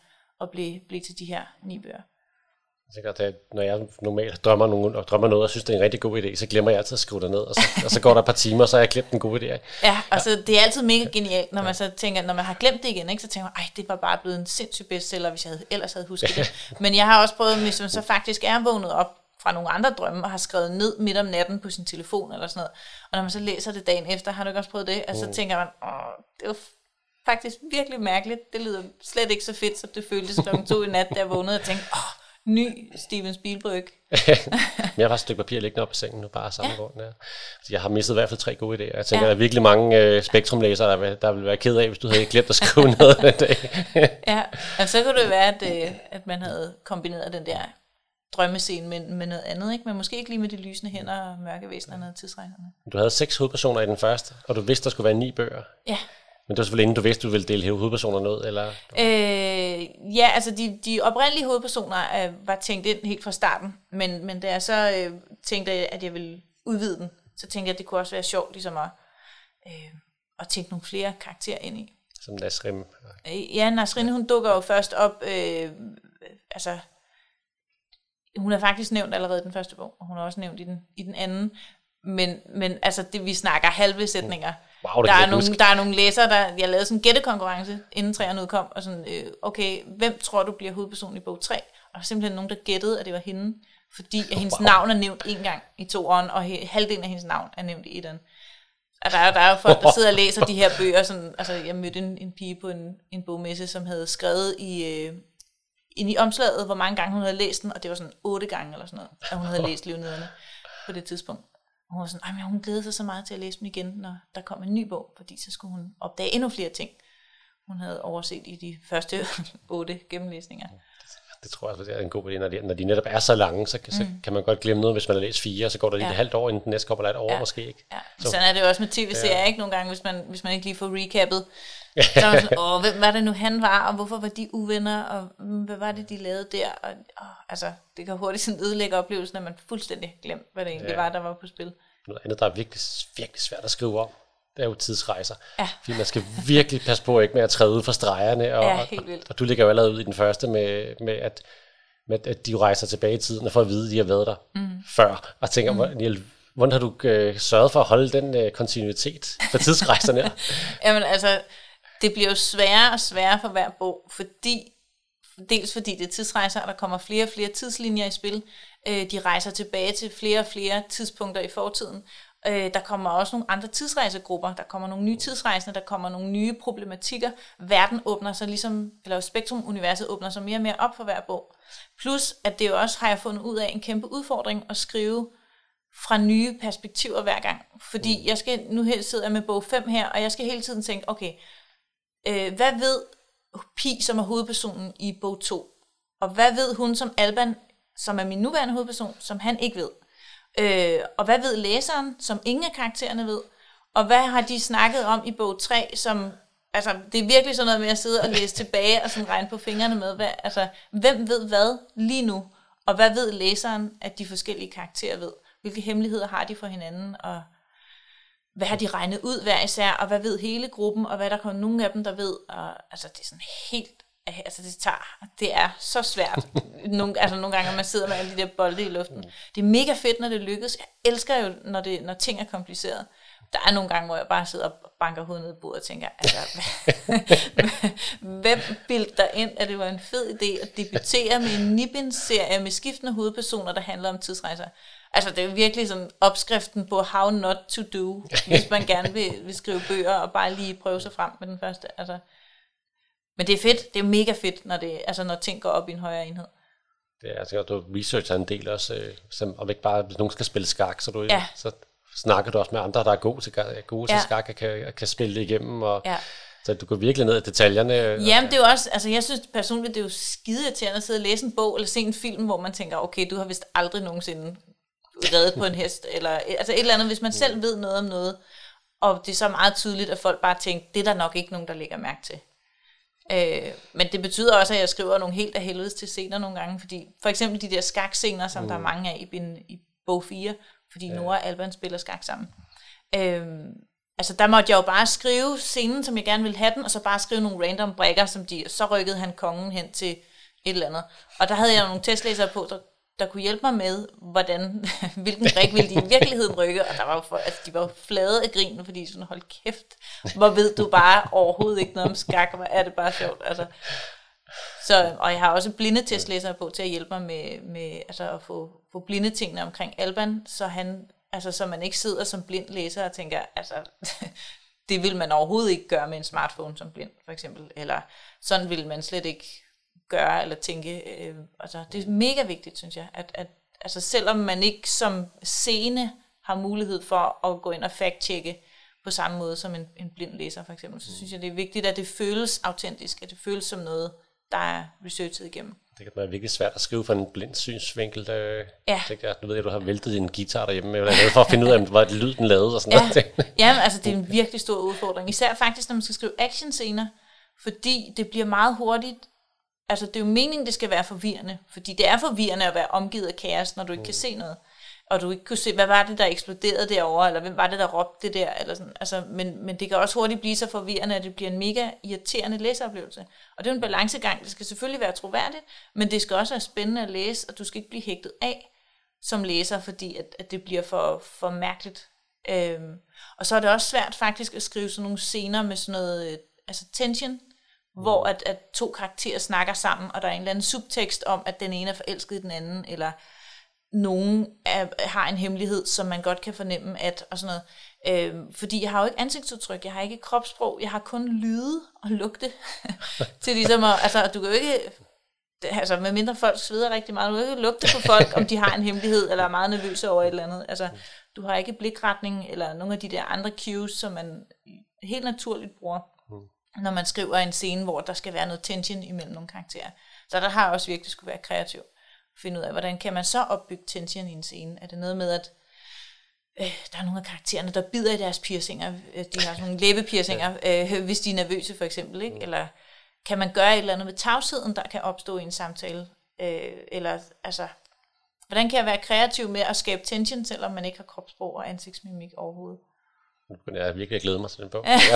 og blev, blev til de her ni bøger. Jeg tænker, at når jeg normalt drømmer, nogen, og drømmer noget, og synes, det er en rigtig god idé, så glemmer jeg altid at skrive det ned, og så, og så går der et par timer, og så har jeg glemt den gode idé. Ja, altså ja. det er altid mega genialt, når man så tænker, når man har glemt det igen, ikke, så tænker man, ej, det var bare blevet en sindssyg bestseller, hvis jeg havde, ellers havde husket det. Men jeg har også prøvet, hvis man så faktisk er vågnet op fra nogle andre drømme, og har skrevet ned midt om natten på sin telefon eller sådan noget, og når man så læser det dagen efter, har du ikke også prøvet det, og så mm. tænker man, åh, det var faktisk virkelig mærkeligt, det lyder slet ikke så fedt, som det føltes klokken to i nat, da jeg vågnede og tænkte, åh, ny Steven Spielberg. jeg har et stykke papir liggende op på sengen nu, bare samme ja. grund. Ja. Så jeg har mistet i hvert fald tre gode idéer. Jeg tænker, ja. der er virkelig mange uh, spektrumlæsere, der vil, der vil være ked af, hvis du havde glemt at skrive noget den dag. ja, altså, så kunne det være, at, øh, at man havde kombineret den der drømmescene med, med noget andet, ikke? men måske ikke lige med de lysende hænder og mørke væsener og tidsregnerne. Du havde seks hovedpersoner i den første, og du vidste, der skulle være ni bøger. Ja. Men det var selvfølgelig inden du vidste, du ville dele hovedpersonerne ud, eller? Øh, ja, altså de, de oprindelige hovedpersoner øh, var tænkt ind helt fra starten, men, men da jeg så øh, tænkte, at jeg ville udvide den, så tænkte jeg, at det kunne også være sjovt ligesom at, øh, at tænke nogle flere karakterer ind i. Som Nasrim? Øh, ja, Nasrin, hun dukker jo først op, øh, altså hun er faktisk nævnt allerede i den første bog, og hun er også nævnt i den, i den anden, men, men altså det, vi snakker halve sætninger. Wow, der, er nogle, der er nogle læsere, der jeg lavede sådan en gættekonkurrence, inden træerne udkom, og sådan, øh, okay, hvem tror du bliver hovedperson i bog 3? Og der var simpelthen nogen, der gættede, at det var hende, fordi at hendes wow. navn er nævnt en gang i toeren, og halvdelen af hendes navn er nævnt i etteren. Og der er, der er jo folk, der sidder og læser de her bøger. Sådan, altså, jeg mødte en, en pige på en, en bogmesse, som havde skrevet i, øh, ind i omslaget, hvor mange gange hun havde læst den, og det var sådan otte gange eller sådan noget, at hun havde læst Livnederne på det tidspunkt. Og hun var sådan, men hun glædede sig så meget til at læse dem igen, når der kom en ny bog, fordi så skulle hun opdage endnu flere ting, hun havde overset i de første otte gennemlæsninger. Det tror jeg, det er en god idé, når de, når de netop er så lange, så, mm. så kan man godt glemme noget, hvis man har læst fire, så går der lige ja. et halvt år, inden den næste kommer et år ja. måske. Ikke? Ja. Så. Sådan er det jo også med tv-serier, ja. ikke? Nogle gange, hvis man, hvis man ikke lige får recappet, så man sådan, åh, hvem var det nu han var, og hvorfor var de uvenner, og mm, hvad var det, de lavede der? Og, åh, altså, det kan hurtigt sådan ødelægge oplevelsen, at man fuldstændig glemt, hvad det egentlig ja. var, der var på spil. Noget andet, der er virkelig, virkelig svært at skrive om, det er jo tidsrejser. Ja. Fordi man skal virkelig passe på ikke med at træde ud fra stregerne. Og, ja, helt vildt. Og, og du ligger jo allerede ud i den første med, med at, med at de rejser tilbage i tiden, og for at vide, at de har været der mm. før. Og tænker, mm. hvordan, hvordan har du øh, sørget for at holde den øh, kontinuitet for tidsrejserne? Jamen altså, det bliver jo sværere og sværere for hver bog, fordi dels fordi det er tidsrejser, og der kommer flere og flere tidslinjer i spil. Øh, de rejser tilbage til flere og flere tidspunkter i fortiden. Øh, der kommer også nogle andre tidsrejsegrupper, der kommer nogle nye tidsrejsende, der kommer nogle nye problematikker. Verden åbner sig ligesom, eller Spektrum-universet åbner sig mere og mere op for hver bog. Plus, at det jo også har jeg fundet ud af en kæmpe udfordring at skrive fra nye perspektiver hver gang. Fordi mm. jeg skal, nu her sidder jeg med bog 5 her, og jeg skal hele tiden tænke, okay, øh, hvad ved Pi, som er hovedpersonen i bog 2? Og hvad ved hun som Alban, som er min nuværende hovedperson, som han ikke ved? Øh, og hvad ved læseren, som ingen af karaktererne ved? Og hvad har de snakket om i bog 3, som... Altså, det er virkelig sådan noget med at sidde og læse tilbage og sådan regne på fingrene med, hvad, altså, hvem ved hvad lige nu? Og hvad ved læseren, at de forskellige karakterer ved? Hvilke hemmeligheder har de for hinanden? Og hvad har de regnet ud hver især? Og hvad ved hele gruppen? Og hvad der kommer nogen af dem, der ved? Og, altså, det er sådan helt altså det tager, det er så svært. nogle, altså nogle gange, når man sidder med alle de der bolde i luften. Mm. Det er mega fedt, når det lykkes. Jeg elsker jo, når, det, når ting er kompliceret. Der er nogle gange, hvor jeg bare sidder og banker hovedet ned i bordet og tænker, altså, hvem bildte der ind, at det var en fed idé at debutere med en Nibbins-serie med skiftende hovedpersoner, der handler om tidsrejser. Altså, det er virkelig sådan opskriften på how not to do, hvis man gerne vil, vil skrive bøger og bare lige prøve sig frem med den første. Altså, men det er fedt, det er mega fedt, når, det, altså, når ting går op i en højere enhed. Det er, altså, du researcher en del også, øh, som, om ikke bare, hvis nogen skal spille skak, så, du, ja. så snakker du også med andre, der er gode til, gode ja. til skak, og kan, kan spille det igennem, og ja. Så du går virkelig ned i detaljerne. Jamen, det er jo også, altså jeg synes personligt, det er jo skide til at sidde og læse en bog, eller se en film, hvor man tænker, okay, du har vist aldrig nogensinde reddet på en hest, eller altså et eller andet, hvis man selv ved noget om noget, og det er så meget tydeligt, at folk bare tænker, det er der nok ikke nogen, der lægger mærke til. Øh, men det betyder også, at jeg skriver nogle helt af helvedes til scener nogle gange, fordi for eksempel de der skakscener, som mm. der er mange af i, i bog 4, fordi ja. Nora og Alban spiller skak sammen. Øh, altså der måtte jeg jo bare skrive scenen, som jeg gerne ville have den, og så bare skrive nogle random brækker, som de, så rykkede han kongen hen til et eller andet. Og der havde jeg nogle testlæsere på, der, der kunne hjælpe mig med, hvordan, hvilken brik ville de i virkeligheden rykke, og der var jo for, altså, de var jo flade af grinen, fordi sådan, hold kæft, hvor ved du bare overhovedet ikke noget om skak, og hvor er det bare sjovt, altså. Så, og jeg har også blinde testlæsere på til at hjælpe mig med, med altså at få, få blinde tingene omkring Alban, så han, altså så man ikke sidder som blind læser og tænker, altså det vil man overhovedet ikke gøre med en smartphone som blind, for eksempel, eller sådan vil man slet ikke gøre eller tænke. Øh, altså, det er mega vigtigt, synes jeg, at, at altså, selvom man ikke som seende har mulighed for at gå ind og fact-tjekke på samme måde som en, en blind læser, for eksempel, så synes jeg, det er vigtigt, at det føles autentisk, at det føles som noget, der er researchet igennem. Det kan være virkelig svært at skrive fra en blind synsvinkel. Der, Ja. tænker, nu ved jeg, at du har væltet din guitar derhjemme, eller noget, for at finde ud af, hvad lyd den lavede og sådan Ja, noget. ja altså det er en virkelig stor udfordring. Især faktisk, når man skal skrive actionscener, fordi det bliver meget hurtigt. Altså det er jo meningen, det skal være forvirrende, fordi det er forvirrende at være omgivet af kaos, når du ikke kan se noget. Og du ikke kunne se, hvad var det, der eksploderede derovre, eller hvem var det, der råbte det der, eller sådan. Altså, men, men det kan også hurtigt blive så forvirrende, at det bliver en mega irriterende læseoplevelse. Og det er en balancegang. Det skal selvfølgelig være troværdigt, men det skal også være spændende at læse, og du skal ikke blive hægtet af som læser, fordi at, at det bliver for, for mærkeligt. Øhm, og så er det også svært faktisk at skrive sådan nogle scener med sådan noget øh, altså tension, mm hvor at, at to karakterer snakker sammen, og der er en eller anden subtekst om, at den ene er forelsket i den anden, eller nogen er, har en hemmelighed, som man godt kan fornemme, at og sådan noget. Øh, fordi jeg har jo ikke ansigtsudtryk, jeg har ikke kropssprog, jeg har kun lyde og lugte. til ligesom at, altså du kan jo ikke, altså med mindre folk sveder rigtig meget, du kan jo ikke lugte på folk, om de har en hemmelighed, eller er meget nervøse over et eller andet. Altså du har ikke blikretning, eller nogle af de der andre cues, som man helt naturligt bruger, når man skriver en scene, hvor der skal være noget tension imellem nogle karakterer. Så der har også virkelig skulle være kreativ finde ud af, hvordan kan man så opbygge tension i en scene? Er det noget med, at øh, der er nogle af karaktererne, der bider i deres piercinger, øh, de har sådan nogle læbepiercinger, øh, hvis de er nervøse for eksempel, ikke? eller kan man gøre et eller andet med tavsheden, der kan opstå i en samtale, øh, eller altså, hvordan kan jeg være kreativ med at skabe tension, selvom man ikke har kropssprog og ansigtsmimik overhovedet? Nu jeg virkelig glæde mig til den bog.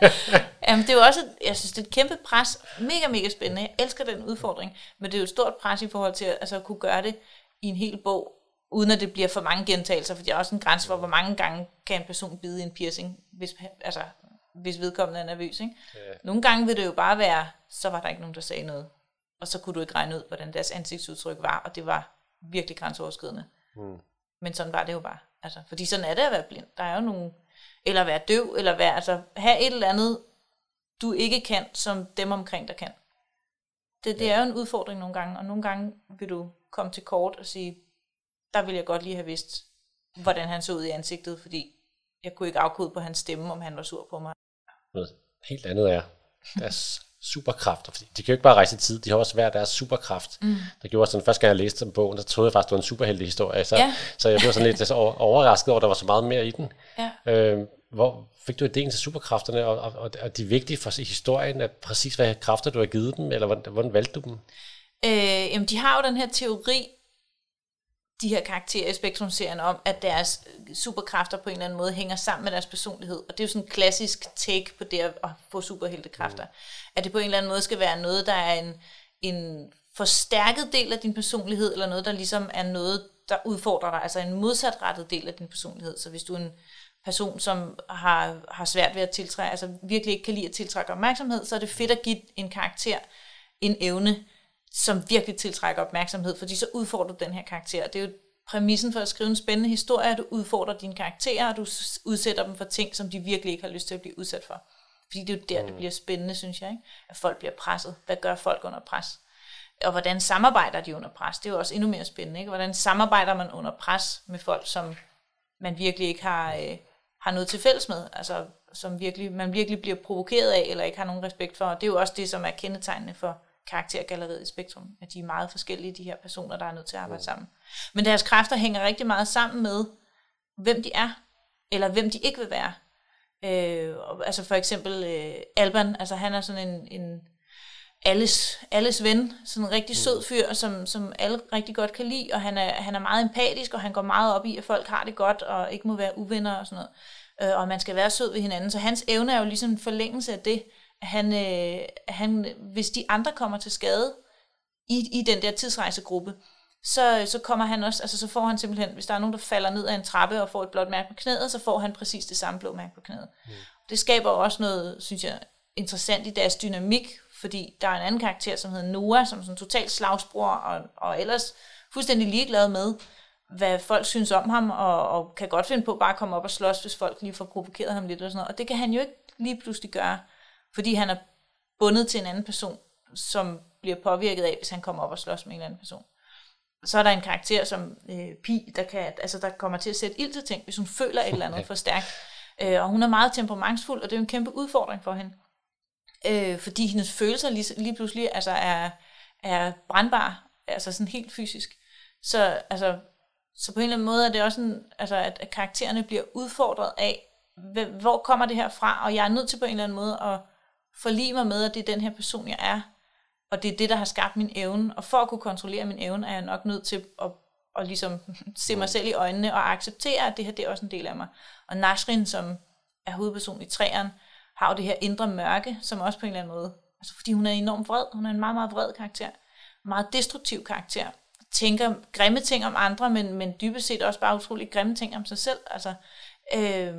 Jamen, det er jo også, et- jeg synes, det er et kæmpe pres. Mega, mega spændende. Jeg elsker den udfordring. Men det er jo et stort pres i forhold til at, altså, at kunne gøre det i en hel bog, uden at det bliver for mange gentagelser, for der er også en grænse for, hvor mange gange kan en person bide i en piercing, hvis, altså, hvis vedkommende er nervøs. Ikke? Ja. Nogle gange vil det jo bare være, så var der ikke nogen, der sagde noget. Og så kunne du ikke regne ud, hvordan deres ansigtsudtryk var, og det var virkelig grænseoverskridende. Mm. Men sådan var det jo bare. Altså, fordi sådan er det at være blind. Der er jo nogle, eller være døv, eller være, altså, have et eller andet, du ikke kan, som dem omkring dig kan. Det, det er jo en udfordring nogle gange, og nogle gange vil du komme til kort og sige, der vil jeg godt lige have vidst, hvordan han så ud i ansigtet, fordi jeg kunne ikke afkode på hans stemme, om han var sur på mig. Noget helt andet er deres superkræfter. Fordi de kan jo ikke bare rejse i tid, de har også hver deres superkraft. Mm. Der gjorde sådan, første gang jeg læste om bogen, der troede jeg faktisk, det var en superheldig historie. Så, Ja. så jeg blev sådan lidt så over- overrasket over, at der var så meget mere i den. Ja. Øh, hvor fik du idéen til superkræfterne, og, og, og er de vigtige for historien, at præcis hvad kræfter du har givet dem, eller hvordan, hvordan valgte du dem? Øh, jamen, de har jo den her teori, de her karakterer i Spektrum-serien, om, at deres superkræfter på en eller anden måde hænger sammen med deres personlighed. Og det er jo sådan en klassisk take på det at at få superheltekræfter. Mm. At det på en eller anden måde skal være noget, der er en, en forstærket del af din personlighed, eller noget, der ligesom er noget, der udfordrer dig. Altså en modsatrettet del af din personlighed. Så hvis du er en person, som har, har svært ved at tiltrække, altså virkelig ikke kan lide at tiltrække opmærksomhed, så er det fedt at give en karakter en evne, som virkelig tiltrækker opmærksomhed, fordi så udfordrer du den her karakter. Det er jo præmissen for at skrive en spændende historie, at du udfordrer dine karakterer, og du udsætter dem for ting, som de virkelig ikke har lyst til at blive udsat for. Fordi det er jo der, det bliver spændende, synes jeg. Ikke? At folk bliver presset. Hvad gør folk under pres? Og hvordan samarbejder de under pres? Det er jo også endnu mere spændende. Ikke? Hvordan samarbejder man under pres med folk, som man virkelig ikke har, øh, har noget til fælles med? Altså, som virkelig, man virkelig bliver provokeret af, eller ikke har nogen respekt for. Og det er jo også det, som er kendetegnende for karaktergalleriet i Spektrum, at de er meget forskellige, de her personer, der er nødt til at arbejde sammen. Men deres kræfter hænger rigtig meget sammen med, hvem de er, eller hvem de ikke vil være. Øh, altså for eksempel øh, Alban, altså han er sådan en, en alles, alles ven, sådan en rigtig sød fyr, som, som alle rigtig godt kan lide, og han er, han er meget empatisk, og han går meget op i, at folk har det godt, og ikke må være uvenner og sådan noget. Øh, og man skal være sød ved hinanden, så hans evne er jo ligesom en forlængelse af det, han, øh, han, hvis de andre kommer til skade i, i den der tidsrejsegruppe, så, så kommer han også, altså så får han simpelthen, hvis der er nogen, der falder ned af en trappe og får et blåt mærke på knæet, så får han præcis det samme blå mærke på knæet. Mm. Det skaber også noget, synes jeg, interessant i deres dynamik, fordi der er en anden karakter, som hedder Noah, som er sådan en total slagsbror, og, og ellers fuldstændig ligeglad med, hvad folk synes om ham, og, og kan godt finde på bare at komme op og slås, hvis folk lige får provokeret ham lidt og sådan noget. Og det kan han jo ikke lige pludselig gøre, fordi han er bundet til en anden person, som bliver påvirket af, hvis han kommer op og slås med en anden person. Så er der en karakter som øh, Pi, der, kan, altså, der kommer til at sætte ild til ting, hvis hun føler et eller andet for stærkt. Øh, og hun er meget temperamentsfuld, og det er jo en kæmpe udfordring for hende. Øh, fordi hendes følelser lige, lige pludselig altså, er, er brandbare, altså sådan helt fysisk. Så, altså, så på en eller anden måde er det også en, altså, at, at karaktererne bliver udfordret af, hvor kommer det her fra, og jeg er nødt til på en eller anden måde at forlige mig med, at det er den her person, jeg er, og det er det, der har skabt min evne, og for at kunne kontrollere min evne, er jeg nok nødt til at, at ligesom se mig selv i øjnene og acceptere, at det her det er også en del af mig. Og Nashrin, som er hovedperson i træerne, har jo det her indre mørke, som også på en eller anden måde, altså fordi hun er enormt vred, hun er en meget, meget vred karakter, meget destruktiv karakter, tænker grimme ting om andre, men, men dybest set også bare utrolig grimme ting om sig selv. Altså, øh,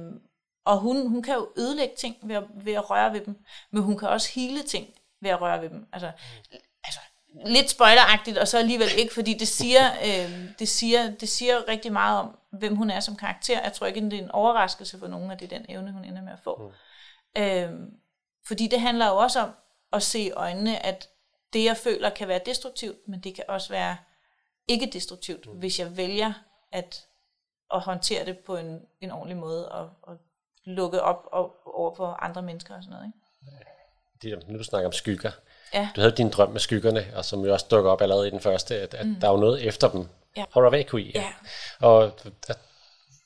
og hun, hun kan jo ødelægge ting ved at, ved at røre ved dem, men hun kan også hele ting ved at røre ved dem. Altså, altså lidt spoileragtigt, og så alligevel ikke, fordi det siger, øh, det, siger, det siger rigtig meget om, hvem hun er som karakter. Jeg tror ikke, det er en overraskelse for nogen, at det er den evne, hun ender med at få. Mm. Øh, fordi det handler jo også om at se i øjnene, at det, jeg føler, kan være destruktivt, men det kan også være ikke destruktivt, mm. hvis jeg vælger at, at håndtere det på en, en ordentlig måde, og, og lukke op og, over for andre mennesker og sådan noget. Ikke? Det, nu du snakker om skygger. Ja. Du havde din drøm med skyggerne, og som jo også dukker op allerede i den første, at, at mm. der er jo noget efter dem. Ja. Horavakui. Ja. Og at,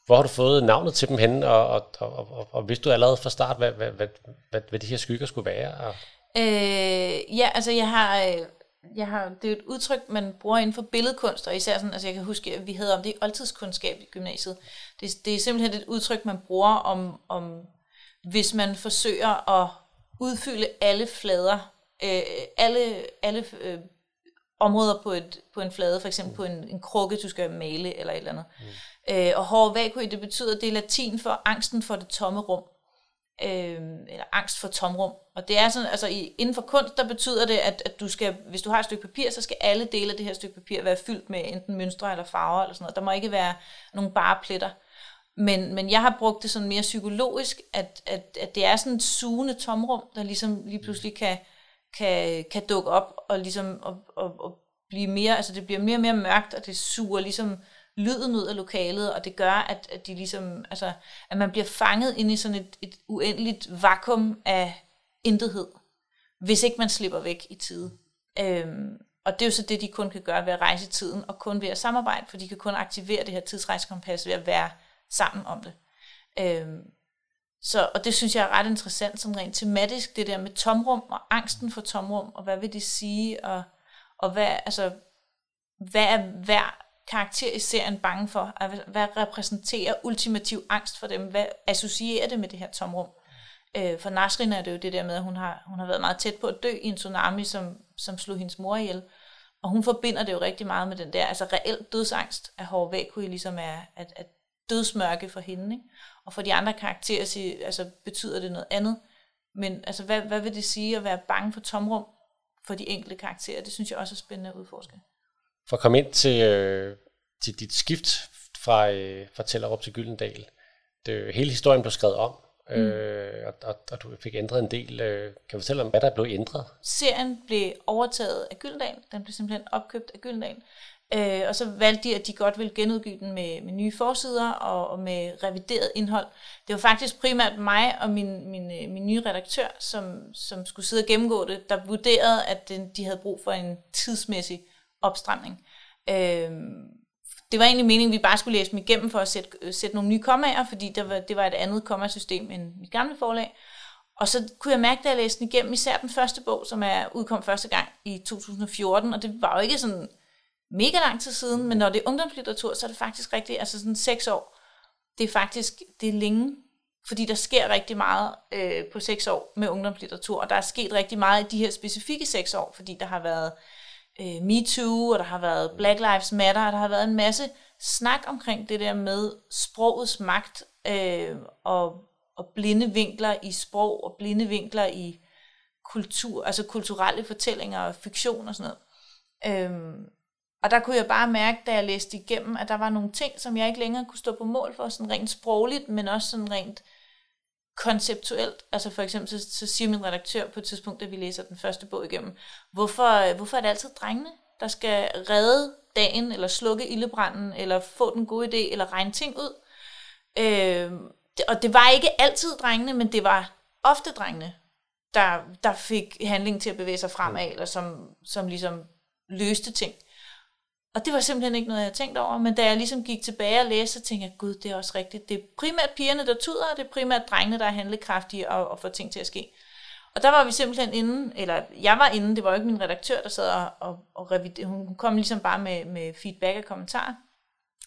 hvor har du fået navnet til dem henne, og, og, og, og, og vidste du allerede fra start, hvad, hvad, hvad, hvad, hvad de her skygger skulle være? Og... Øh, ja, altså jeg har, øh, jeg har, det er et udtryk, man bruger inden for billedkunst, og især sådan, altså jeg kan huske, at vi havde om det i oldtidskundskab i gymnasiet. Det, det er simpelthen et udtryk, man bruger om, om hvis man forsøger at udfylde alle flader, øh, alle, alle øh, områder på, et, på en flade, for eksempel på en, en krukke, du skal male eller et eller andet. Mm. Øh, og hård vakui, det betyder, det er latin for angsten for det tomme rum øh, eller angst for tomrum. Og det er sådan, altså i, inden for kunst, der betyder det, at, at du skal, hvis du har et stykke papir, så skal alle dele af det her stykke papir være fyldt med enten mønstre eller farver eller sådan noget. Der må ikke være nogen bare pletter. Men, men jeg har brugt det sådan mere psykologisk, at, at, at det er sådan et sugende tomrum, der ligesom lige pludselig kan, kan, kan dukke op og ligesom og, og, og blive mere, altså det bliver mere og mere mørkt, og det suger ligesom lyden ud af lokalet, og det gør, at, at de ligesom, altså, at man bliver fanget ind i sådan et, et uendeligt vakuum af intethed, hvis ikke man slipper væk i tide. Øhm, og det er jo så det, de kun kan gøre ved at rejse tiden, og kun ved at samarbejde, for de kan kun aktivere det her tidsrejsekompas ved at være sammen om det. Øhm, så, og det synes jeg er ret interessant, som rent tematisk, det der med tomrum og angsten for tomrum, og hvad vil det sige, og, og hvad, altså, hvad er hver karakter i serien bange for? Hvad repræsenterer ultimativ angst for dem? Hvad associerer det med det her tomrum? Øh, for Nasrin er det jo det der med, at hun har, hun har været meget tæt på at dø i en tsunami, som, som slog hendes mor ihjel. Og hun forbinder det jo rigtig meget med den der, altså reelt dødsangst af hård vægkui, ligesom er at, at dødsmørke for hende. Ikke? Og for de andre karakterer siger, altså, betyder det noget andet. Men altså, hvad, hvad vil det sige at være bange for tomrum for de enkelte karakterer? Det synes jeg også er spændende at udforske. For at komme ind til, øh, til dit skift fra, øh, fra Tellerup til Gyldendal. Det, hele historien blev skrevet om, mm. øh, og, og, og du fik ændret en del. Øh, kan du fortælle om, hvad der blev ændret? Serien blev overtaget af Gyldendal. Den blev simpelthen opkøbt af Gyldendal. Øh, og så valgte de, at de godt ville genudgive den med, med nye forsider og, og med revideret indhold. Det var faktisk primært mig og min, min, øh, min nye redaktør, som, som skulle sidde og gennemgå det, der vurderede, at den, de havde brug for en tidsmæssig opstramning. Øh, det var egentlig meningen, at vi bare skulle læse dem igennem for at sætte, øh, sætte nogle nye kommaer, fordi der var, det var et andet kommasystem end mit gamle forlag. Og så kunne jeg mærke, da jeg læste den igennem, især den første bog, som er udkom første gang i 2014, og det var jo ikke sådan mega lang tid siden, men når det er ungdomslitteratur, så er det faktisk rigtigt, altså sådan seks år, det er faktisk, det er længe, fordi der sker rigtig meget øh, på seks år med ungdomslitteratur, og der er sket rigtig meget i de her specifikke seks år, fordi der har været øh, MeToo, og der har været Black Lives Matter, og der har været en masse snak omkring det der med sprogets magt øh, og, og blinde vinkler i sprog og blinde vinkler i kultur, altså kulturelle fortællinger og fiktion og sådan noget. Øhm, og der kunne jeg bare mærke, da jeg læste igennem, at der var nogle ting, som jeg ikke længere kunne stå på mål for, sådan rent sprogligt, men også sådan rent konceptuelt. Altså for eksempel, så, så siger min redaktør på et tidspunkt, da vi læser den første bog igennem, hvorfor, hvorfor er det altid drengene, der skal redde dagen, eller slukke ildebranden, eller få den gode idé, eller regne ting ud. Øh, og det var ikke altid drengene, men det var ofte drengene, der, der fik handling til at bevæge sig fremad, eller som, som ligesom løste ting. Og det var simpelthen ikke noget, jeg havde tænkt over, men da jeg ligesom gik tilbage og læste, så tænkte jeg, gud, det er også rigtigt. Det er primært pigerne, der tuder, og det er primært drengene, der er handlekraftige og, og får ting til at ske. Og der var vi simpelthen inde, eller jeg var inde, det var jo ikke min redaktør, der sad og, og, og revider, hun kom ligesom bare med, med feedback og kommentarer.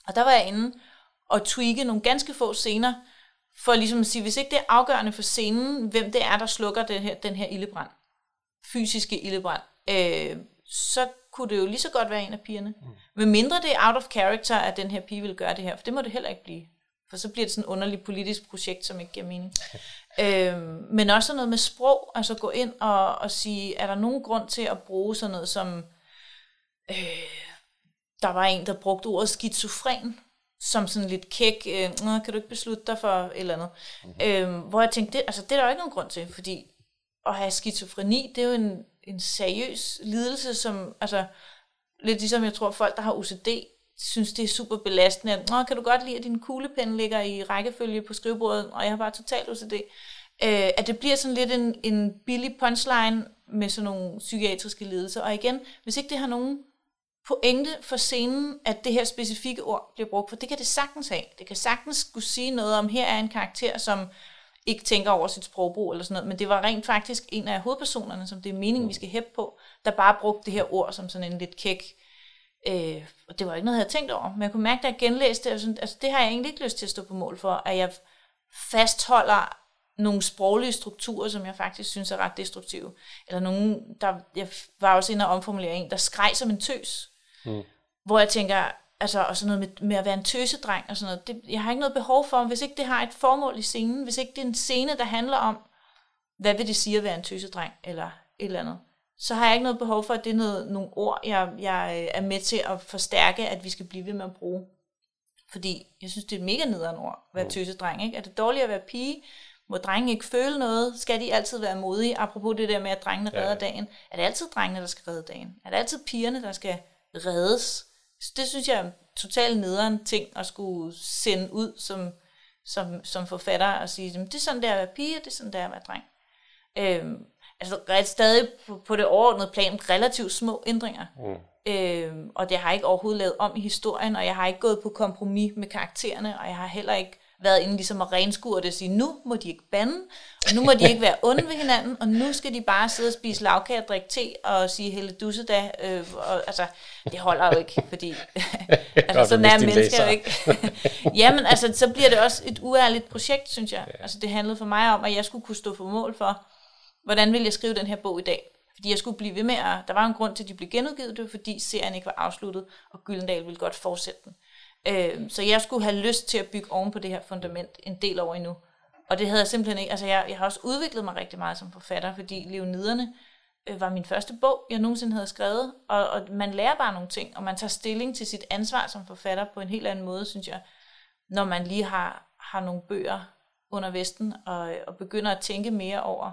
Og der var jeg inde og tweake nogle ganske få scener, for ligesom at sige, hvis ikke det er afgørende for scenen, hvem det er, der slukker den her, den her ildebrand, fysiske ildebrand, øh, så kunne det jo lige så godt være en af pigerne. Mm. Men mindre det er out of character, at den her pige vil gøre det her, for det må det heller ikke blive. For så bliver det sådan et underligt politisk projekt, som ikke giver mening. øhm, men også noget med sprog, altså gå ind og, og sige, er der nogen grund til at bruge sådan noget som, øh, der var en, der brugte ordet skizofren, som sådan lidt kæk, øh, kan du ikke beslutte dig for et eller andet. Mm-hmm. Øhm, hvor jeg tænkte, det, altså, det er der jo ikke nogen grund til, fordi at have skizofreni, det er jo en, en seriøs lidelse, som, altså, lidt ligesom jeg tror, folk, der har OCD, synes, det er super belastende. Nå, kan du godt lide, at din kuglepen ligger i rækkefølge på skrivebordet, og jeg har bare totalt OCD. Øh, at det bliver sådan lidt en, en billig punchline med sådan nogle psykiatriske lidelser. Og igen, hvis ikke det har nogen pointe for scenen, at det her specifikke ord bliver brugt, for det kan det sagtens have. Det kan sagtens skulle sige noget om, her er en karakter, som ikke tænker over sit sprogbrug eller sådan noget, men det var rent faktisk en af hovedpersonerne, som det er meningen, vi skal hæppe på, der bare brugte det her ord som sådan en lidt kæk, øh, og det var ikke noget, jeg havde tænkt over, men jeg kunne mærke, da jeg genlæste det, sådan, altså det har jeg egentlig ikke lyst til at stå på mål for, at jeg fastholder nogle sproglige strukturer, som jeg faktisk synes er ret destruktive. Eller nogen, der, jeg var også inde og omformulere en, der skreg som en tøs. Mm. Hvor jeg tænker, altså, og sådan noget med, med at være en tøsedreng og sådan noget, det, jeg har ikke noget behov for, hvis ikke det har et formål i scenen, hvis ikke det er en scene, der handler om, hvad vil det sige at være en tøsedreng, eller et eller andet, så har jeg ikke noget behov for, at det er noget, nogle ord, jeg, jeg øh, er med til at forstærke, at vi skal blive ved med at bruge. Fordi jeg synes, det er et mega nederen ord, at være mm. tøsedreng. Ikke? Er det dårligt at være pige? Må drenge ikke føle noget? Skal de altid være modige? Apropos det der med, at drengene redder ja. dagen. Er det altid drengene, der skal redde dagen? Er det altid pigerne, der skal reddes? Det synes jeg er totalt nederen ting at skulle sende ud som, som, som forfatter og sige, det er sådan der at være pige, og det er sådan der at være dreng. Øhm, altså ret stadig på, på det overordnede plan relativt små ændringer. Mm. Øhm, og det har ikke overhovedet lavet om i historien, og jeg har ikke gået på kompromis med karaktererne, og jeg har heller ikke været inde ligesom at renskure det og sige, nu må de ikke bande, og nu må de ikke være onde ved hinanden, og nu skal de bare sidde og spise lavkage og drikke te og sige helle dusse da. Øh, og, altså, det holder jo ikke, fordi altså, sådan er mennesker jo ikke. Jamen, altså, så bliver det også et uærligt projekt, synes jeg. Altså, det handlede for mig om, at jeg skulle kunne stå for mål for, hvordan vil jeg skrive den her bog i dag. Fordi jeg skulle blive ved med at, der var en grund til, at de blev genudgivet, det var fordi serien ikke var afsluttet, og Gyldendal ville godt fortsætte den. Øh, så jeg skulle have lyst til at bygge oven på det her fundament en del over endnu. Og det havde jeg simpelthen ikke. Altså jeg, jeg har også udviklet mig rigtig meget som forfatter, fordi Leoniderne øh, var min første bog, jeg nogensinde havde skrevet. Og, og man lærer bare nogle ting, og man tager stilling til sit ansvar som forfatter på en helt anden måde, synes jeg, når man lige har, har nogle bøger under vesten, og, og begynder at tænke mere over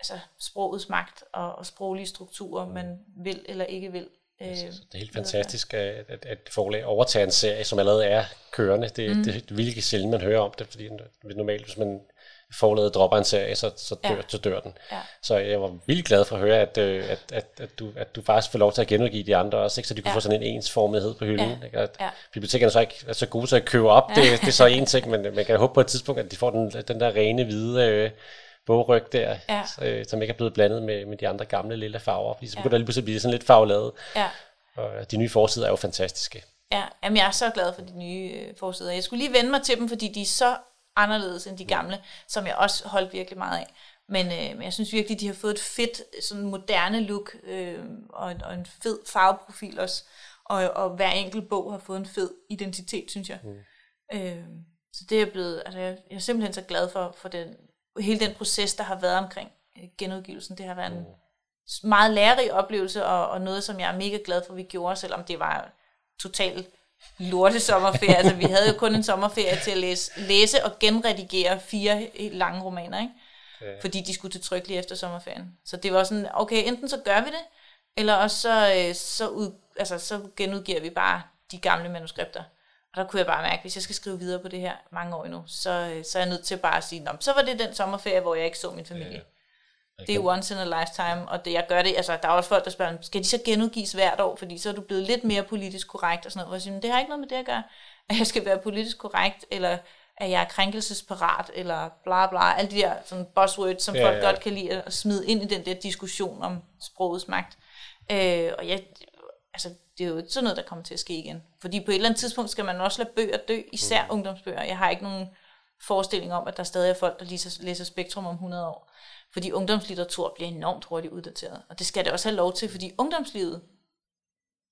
altså sprogets magt og, og sproglige strukturer, man vil eller ikke vil Altså, det er helt fantastisk, at, at, at forlag overtager en serie, som allerede er kørende. Det, mm. det, det ikke sjældent, man hører om det, fordi normalt, hvis man forlaget dropper en serie, så, så, dør, ja. så dør den. Ja. Så jeg var vildt glad for at høre, at, øh, at, at, at, du, at du faktisk får lov til at genudgive de andre også, ikke? så de kunne ja. få sådan en ensformighed på hylden. Ja. Ikke? At ja. Bibliotekerne så ikke er så gode til at købe op, ja. det, det er så en ting, men man kan håbe på et tidspunkt, at de får den, den der rene hvide øh, bogryg der, ja. øh, som ikke er blevet blandet med, med de andre gamle lille farver, fordi så begynder ja. det lige pludselig at blive sådan lidt farveladet. Ja. Og de nye forsider er jo fantastiske. Ja, jamen jeg er så glad for de nye øh, forsider. Jeg skulle lige vende mig til dem, fordi de er så anderledes end de gamle, som jeg også holdt virkelig meget af. Men, øh, men jeg synes virkelig, de har fået et fedt, sådan moderne look, øh, og, en, og en fed farveprofil også. Og, og hver enkelt bog har fået en fed identitet, synes jeg. Mm. Øh, så det er blevet, altså jeg, jeg er simpelthen så glad for, for den, hele den proces, der har været omkring øh, genudgivelsen. Det har været en meget lærerig oplevelse, og, og noget, som jeg er mega glad for, vi gjorde, selvom det var totalt lorte sommerferie. altså, vi havde jo kun en sommerferie til at læse, læse og genredigere fire lange romaner, ikke? Ja. Fordi de skulle til tryk lige efter sommerferien. Så det var sådan, okay, enten så gør vi det, eller også så, øh, så, ud, altså, så genudgiver vi bare de gamle manuskripter. Og der kunne jeg bare mærke, at hvis jeg skal skrive videre på det her mange år endnu, så, øh, så er jeg nødt til bare at sige, Nå, så var det den sommerferie, hvor jeg ikke så min familie. Ja. Det er once in a lifetime, og det, jeg gør det, altså der er også folk, der spørger, skal de så genudgives hvert år, fordi så er du blevet lidt mere politisk korrekt og sådan noget. Hvor jeg siger, det har ikke noget med det at gøre, at jeg skal være politisk korrekt, eller at jeg er krænkelsesparat, eller bla bla, alle de der sådan buzzwords, som ja, folk ja. godt kan lide at smide ind i den der diskussion om sprogets magt. Øh, og jeg, altså, det er jo ikke sådan noget, der kommer til at ske igen. Fordi på et eller andet tidspunkt skal man også lade bøger dø, især mm. ungdomsbøger. Jeg har ikke nogen forestilling om, at der stadig er folk, der læser, læser Spektrum om 100 år. Fordi ungdomslitteratur bliver enormt hurtigt uddateret. Og det skal det også have lov til, fordi ungdomslivet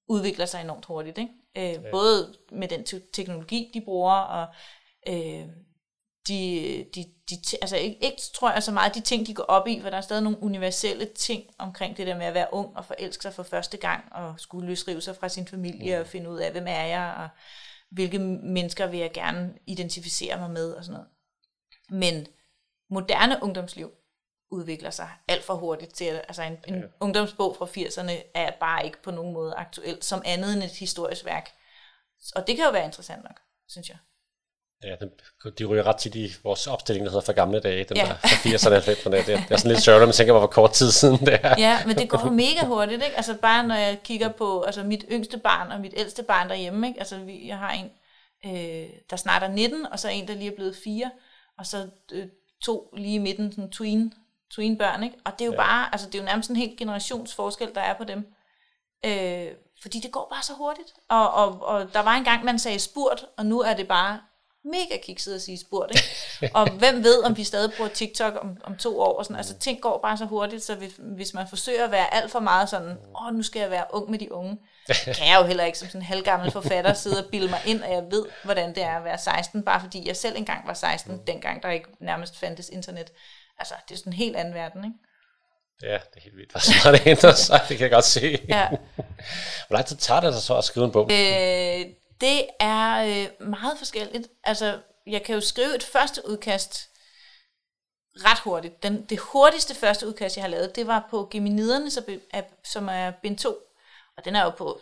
udvikler sig enormt hurtigt. Ikke? Øh, ja. Både med den teknologi, de bruger, og øh, de, de, de, altså ikke, ikke tror jeg så meget de ting, de går op i, for der er stadig nogle universelle ting omkring det der med at være ung og forelske sig for første gang, og skulle løsrive sig fra sin familie mm. og finde ud af, hvem er jeg, og hvilke mennesker vil jeg gerne identificere mig med og sådan noget. Men moderne ungdomsliv udvikler sig alt for hurtigt til, at altså en, en ja. ungdomsbog fra 80'erne er bare ikke på nogen måde aktuelt som andet end et historisk værk. Og det kan jo være interessant nok, synes jeg. Ja, de ryger ret tit i vores opstilling, der hedder for gamle dage, den ja. der fra 80'erne og 90'erne. Det, det er sådan lidt at man tænker hvor kort tid siden det er. Ja, men det går mega hurtigt, ikke? Altså bare når jeg kigger på altså mit yngste barn og mit ældste barn derhjemme, ikke? Altså vi, jeg har en, øh, der snart er 19, og så en, der lige er blevet 4, og så øh, to lige i midten, sådan tween, tween børn, ikke? Og det er jo ja. bare, altså det er jo nærmest en helt generationsforskel, der er på dem. Øh, fordi det går bare så hurtigt. Og, og, og der var engang, man sagde spurt, og nu er det bare mega kikset at sige spurgt, ikke? Og hvem ved, om vi stadig bruger TikTok om, om to år, og sådan. Altså, ting går bare så hurtigt, så hvis, hvis man forsøger at være alt for meget sådan, åh, oh, nu skal jeg være ung med de unge, kan jeg jo heller ikke som sådan en halvgammel forfatter sidde og bilde mig ind, at jeg ved, hvordan det er at være 16, bare fordi jeg selv engang var 16, mm. dengang der ikke nærmest fandtes internet. Altså, det er sådan en helt anden verden, ikke? Ja, det er helt vildt, hvad så det ændrer sig, det kan jeg godt se. Ja. Hvor lang tid tager det så at skrive en bog? Øh, det er øh, meget forskelligt. Altså, jeg kan jo skrive et første udkast ret hurtigt. Den, det hurtigste første udkast, jeg har lavet, det var på Geminiderne, som er bind 2. Og den er jo på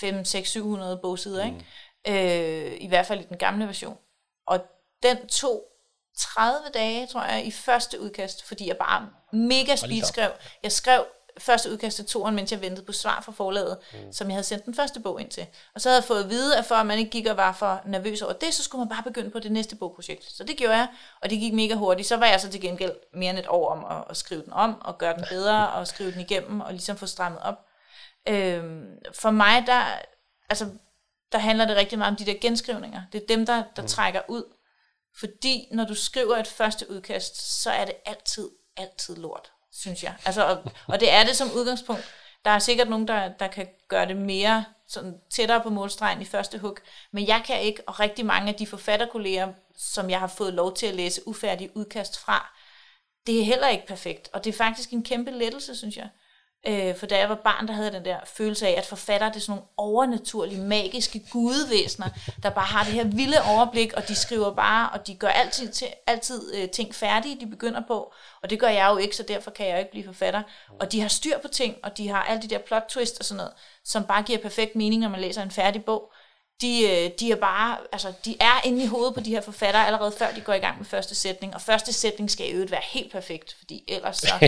5, 6, 700 bogsider, mm. ikke? Øh, I hvert fald i den gamle version. Og den tog 30 dage, tror jeg, i første udkast, fordi jeg bare mega speed skrev. Jeg skrev første udkast til toren, mens jeg ventede på svar fra forlaget, mm. som jeg havde sendt den første bog ind til. Og så havde jeg fået at vide, at for at man ikke gik og var for nervøs over det, så skulle man bare begynde på det næste bogprojekt. Så det gjorde jeg, og det gik mega hurtigt. Så var jeg så til gengæld mere end et år om at, at skrive den om, og gøre den bedre, og skrive den igennem, og ligesom få strammet op. Øhm, for mig, der, altså, der handler det rigtig meget om de der genskrivninger. Det er dem, der, der mm. trækker ud. Fordi når du skriver et første udkast, så er det altid, altid lort synes jeg. Altså, og, og det er det som udgangspunkt. Der er sikkert nogen, der, der kan gøre det mere sådan tættere på målstregen i første hug, men jeg kan ikke, og rigtig mange af de forfatterkolleger, som jeg har fået lov til at læse ufærdige udkast fra, det er heller ikke perfekt, og det er faktisk en kæmpe lettelse, synes jeg. Øh, for da jeg var barn, der havde jeg den der følelse af, at forfatter det er sådan nogle overnaturlige, magiske gudevæsener, der bare har det her vilde overblik, og de skriver bare, og de gør altid, til, altid øh, ting færdige, de begynder på. Og det gør jeg jo ikke, så derfor kan jeg jo ikke blive forfatter. Og de har styr på ting, og de har alle de der plot twist og sådan noget, som bare giver perfekt mening, når man læser en færdig bog de, øh, de er bare, altså, de er inde i hovedet på de her forfattere allerede før de går i gang med første sætning, og første sætning skal i øvrigt være helt perfekt, fordi ellers så,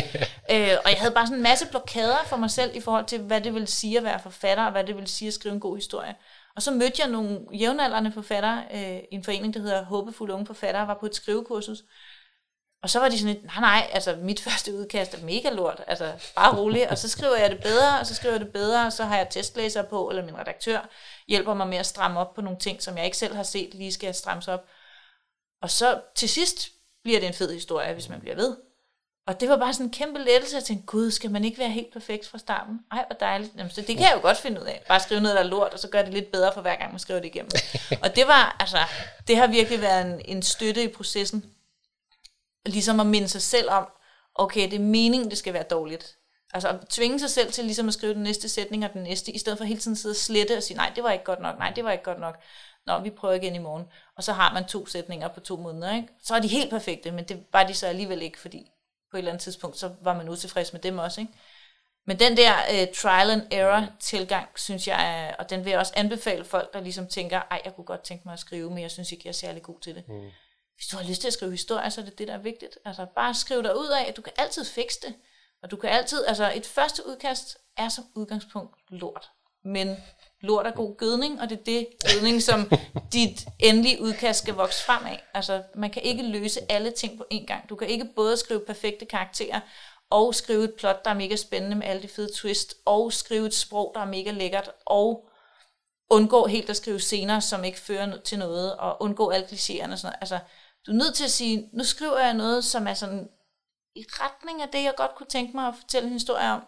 øh, og jeg havde bare sådan en masse blokader for mig selv i forhold til, hvad det vil sige at være forfatter, og hvad det vil sige at skrive en god historie. Og så mødte jeg nogle jævnaldrende forfattere øh, i en forening, der hedder Håbefulde Unge Forfattere, var på et skrivekursus, og så var de sådan lidt, nej nej, altså mit første udkast er mega lort, altså bare roligt, og så skriver jeg det bedre, og så skriver jeg det bedre, og så har jeg testlæser på, eller min redaktør hjælper mig med at stramme op på nogle ting, som jeg ikke selv har set, lige skal strammes op. Og så til sidst bliver det en fed historie, hvis man bliver ved. Og det var bare sådan en kæmpe lettelse. Jeg tænkte, gud, skal man ikke være helt perfekt fra starten? Ej, hvor dejligt. Jamen, så det kan jeg jo godt finde ud af. Bare skrive noget, der er lort, og så gør det lidt bedre for hver gang, man skriver det igennem. og det var, altså, det har virkelig været en, en støtte i processen. Ligesom at minde sig selv om, okay, det er meningen, det skal være dårligt. Altså at tvinge sig selv til ligesom at skrive den næste sætning og den næste, i stedet for hele tiden at sidde og slette og sige, nej, det var ikke godt nok, nej, det var ikke godt nok. Nå, vi prøver igen i morgen. Og så har man to sætninger på to måneder, ikke? Så er de helt perfekte, men det var de så alligevel ikke, fordi på et eller andet tidspunkt, så var man utilfreds med dem også, ikke? Men den der uh, trial and error tilgang, synes jeg, er, og den vil jeg også anbefale folk, der ligesom tænker, ej, jeg kunne godt tænke mig at skrive, men jeg synes ikke, jeg er særlig god til det. Mm. Hvis du har lyst til at skrive historie, så er det det, der er vigtigt. Altså bare skriv dig ud af, at du kan altid fikse det. Og du kan altid, altså et første udkast er som udgangspunkt lort. Men lort er god gødning, og det er det gødning, som dit endelige udkast skal vokse frem af. Altså, man kan ikke løse alle ting på én gang. Du kan ikke både skrive perfekte karakterer, og skrive et plot, der er mega spændende med alle de fede twist, og skrive et sprog, der er mega lækkert, og undgå helt at skrive scener, som ikke fører til noget, og undgå alle klichéerne og sådan noget. Altså, du er nødt til at sige, nu skriver jeg noget, som er sådan i retning af det, jeg godt kunne tænke mig at fortælle en historie om.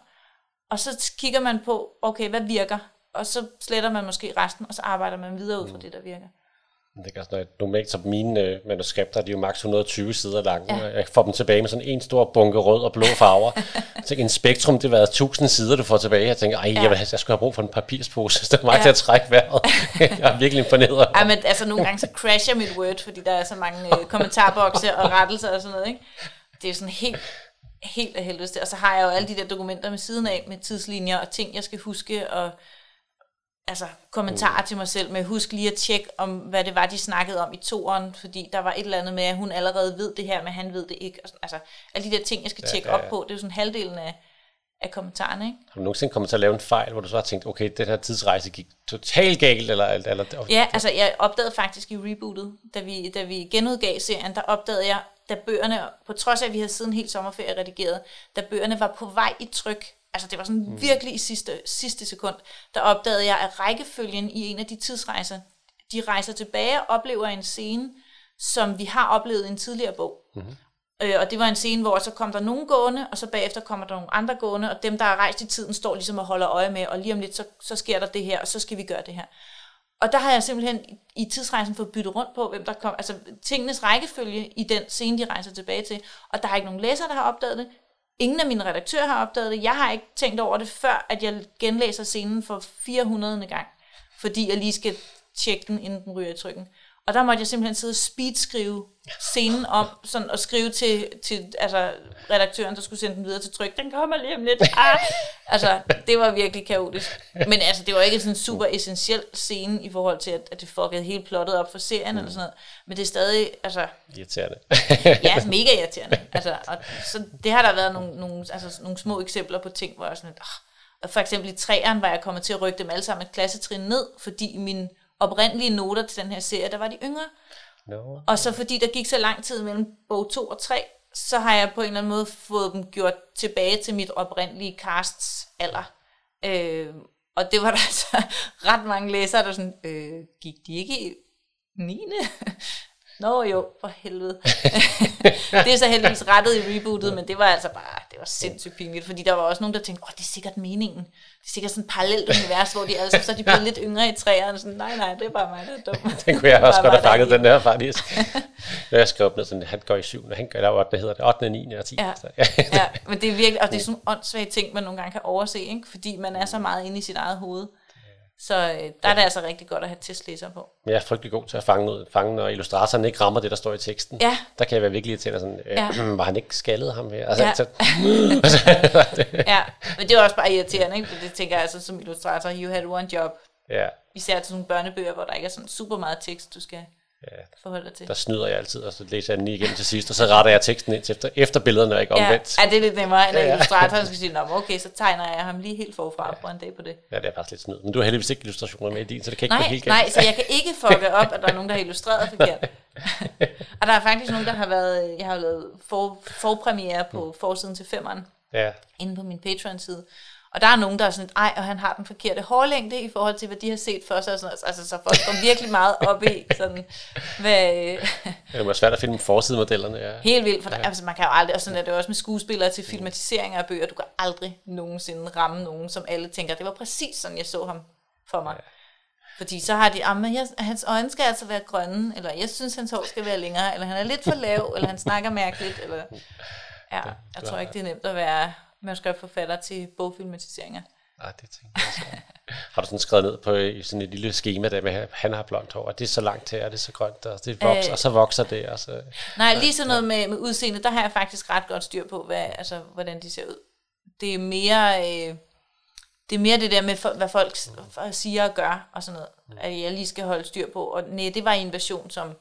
Og så kigger man på, okay, hvad virker? Og så sletter man måske resten, og så arbejder man videre ud fra mm. det, der virker. Det kan sådan normalt så mine øh, manuskripter, de er jo maks 120 sider lange, ja. jeg får dem tilbage med sådan en stor bunke rød og blå farver. tænker, en spektrum, det har været 1000 sider, du får tilbage. Jeg tænker, ej, ja. jeg, vil, jeg skulle have brug for en papirspose, så det er mig ja. til at trække vejret. jeg er virkelig imponeret. Ja, men altså nogle gange så crasher mit Word, fordi der er så mange øh, kommentarbokse og rettelser og sådan noget, ikke? Det er sådan helt, helt af helvede. Og så har jeg jo alle de der dokumenter med siden af, med tidslinjer og ting, jeg skal huske, og altså, kommentarer mm. til mig selv med, husk lige at tjekke om, hvad det var, de snakkede om i toeren, fordi der var et eller andet med, at hun allerede ved det her, men han ved det ikke. Og sådan, altså, alle de der ting, jeg skal tjekke ja, ja, ja. op på, det er jo sådan halvdelen af, af kommentarerne. Ikke? Har du nogensinde kommet til at lave en fejl, hvor du så har tænkt, okay, den her tidsrejse gik totalt galt? Eller, eller, ja, altså jeg opdagede faktisk i rebootet, da vi, da vi genudgav serien, der opdagede jeg, da bøgerne, på trods af at vi havde siden helt sommerferie redigeret, da bøgerne var på vej i tryk, altså det var sådan mm. virkelig i sidste, sidste sekund, der opdagede jeg, at rækkefølgen i en af de tidsrejser, de rejser tilbage og oplever en scene, som vi har oplevet i en tidligere bog. Mm-hmm. Øh, og det var en scene, hvor så kom der nogen gående, og så bagefter kommer der nogle andre gående, og dem, der er rejst i tiden, står ligesom og holder øje med, og lige om lidt, så, så sker der det her, og så skal vi gøre det her. Og der har jeg simpelthen i tidsrejsen fået byttet rundt på, hvem der kom, altså tingenes rækkefølge i den scene, de rejser tilbage til. Og der er ikke nogen læser, der har opdaget det. Ingen af mine redaktører har opdaget det. Jeg har ikke tænkt over det, før at jeg genlæser scenen for 400. gang, fordi jeg lige skal tjekke den, inden den ryger i trykken. Og der måtte jeg simpelthen sidde og speedskrive scenen om, sådan, og skrive til, til altså, redaktøren, der skulle sende den videre til tryk. Den kommer lige om lidt. Ah! Altså, det var virkelig kaotisk. Men altså, det var ikke sådan en super essentiel scene i forhold til, at, at det fuckede hele plottet op for serien mm. eller sådan noget. Men det er stadig, altså... Irriterende. ja, mega irriterende. Altså, og, så det har der været nogle, nogle, altså, nogle små eksempler på ting, hvor jeg sådan, oh, for eksempel i træerne var jeg kommet til at rykke dem alle sammen et klassetrin ned, fordi min oprindelige noter til den her serie, der var de yngre. No. Og så fordi der gik så lang tid mellem bog 2 og 3, så har jeg på en eller anden måde fået dem gjort tilbage til mit oprindelige casts alder. Øh, og det var der altså ret mange læsere, der sådan, øh, gik de ikke i 9. Nå jo, for helvede. det er så heldigvis rettet i rebootet, men det var altså bare, det var sindssygt pinligt, fordi der var også nogen, der tænkte, åh, det er sikkert meningen. Det er sikkert sådan et parallelt univers, hvor de alle så er de blevet lidt yngre i træerne, sådan, nej, nej, det er bare mig, der er dum. den kunne jeg også godt have fanget, den der faktisk. jeg skrev ned, sådan, han går i syv, han gør der 8, hedder det, 8, 9 og 10. Ja. Så, ja. ja, men det er virkelig, og det er sådan en åndssvage ting, man nogle gange kan overse, ikke? fordi man er så meget inde i sit eget hoved. Så øh, der ja. er det altså rigtig godt at have testlæser på. Jeg er frygtelig god til at fange, noget, fange når illustratoren ikke rammer det, der står i teksten. Ja. Der kan jeg være virkelig til sådan, øh, ja. var han ikke skaldet ham her? Altså, ja. Så, ja, men det er også bare irriterende, ikke? For det tænker jeg altså som illustrator, you had one job. Ja. Især til sådan nogle børnebøger, hvor der ikke er sådan super meget tekst, du skal ja, forholde dig til. Der snyder jeg altid, og så læser jeg den lige igen til sidst, og så retter jeg teksten ind efter, efter billederne, og ikke ja. omvendt. Ja, det er lidt nemmere, end ja, ja. illustratoren skal sige, okay, så tegner jeg ham lige helt forfra ja. på en dag på det. Ja, det er faktisk lidt snyd. Men du har heldigvis ikke illustrationer med i din, så det kan ikke nej, gå helt galt. Nej, så jeg kan ikke fucke op, at der er nogen, der har illustreret forkert. og der er faktisk nogen, der har været, jeg har lavet for, forpremiere på mm. forsiden til femmeren, ja. inde på min Patreon-side. Og der er nogen, der er sådan, ej, og han har den forkerte hårlængde i forhold til, hvad de har set for sig. Og sådan, noget. altså, så folk går virkelig meget op i, sådan, hvad... det er svært at finde forsidemodellerne. Ja. Helt vildt, for der, altså, man kan jo aldrig, og sådan er det også med skuespillere til filmatiseringer af bøger, du kan aldrig nogensinde ramme nogen, som alle tænker, det var præcis sådan, jeg så ham for mig. Ja. Fordi så har de, ah, jeg, hans øjne skal altså være grønne, eller jeg synes, hans hår skal være længere, eller han er lidt for lav, eller han snakker mærkeligt, eller... Ja, jeg tror ikke, det er nemt at være manuskriptforfatter til bogfilmatiseringer. Nej, det tænker jeg så. har du sådan skrevet ned på i sådan et lille schema der med, at han har blondt hår, og det er så langt her, og det er så grønt, og, det vokser, øh, og så vokser det. Og så, nej, lige sådan noget med, med udseende, der har jeg faktisk ret godt styr på, hvad, altså, hvordan de ser ud. Det er mere... Øh, det er mere det der med, hvad folk siger og gør, og sådan noget, at jeg lige skal holde styr på. Og nej, det var en version, som,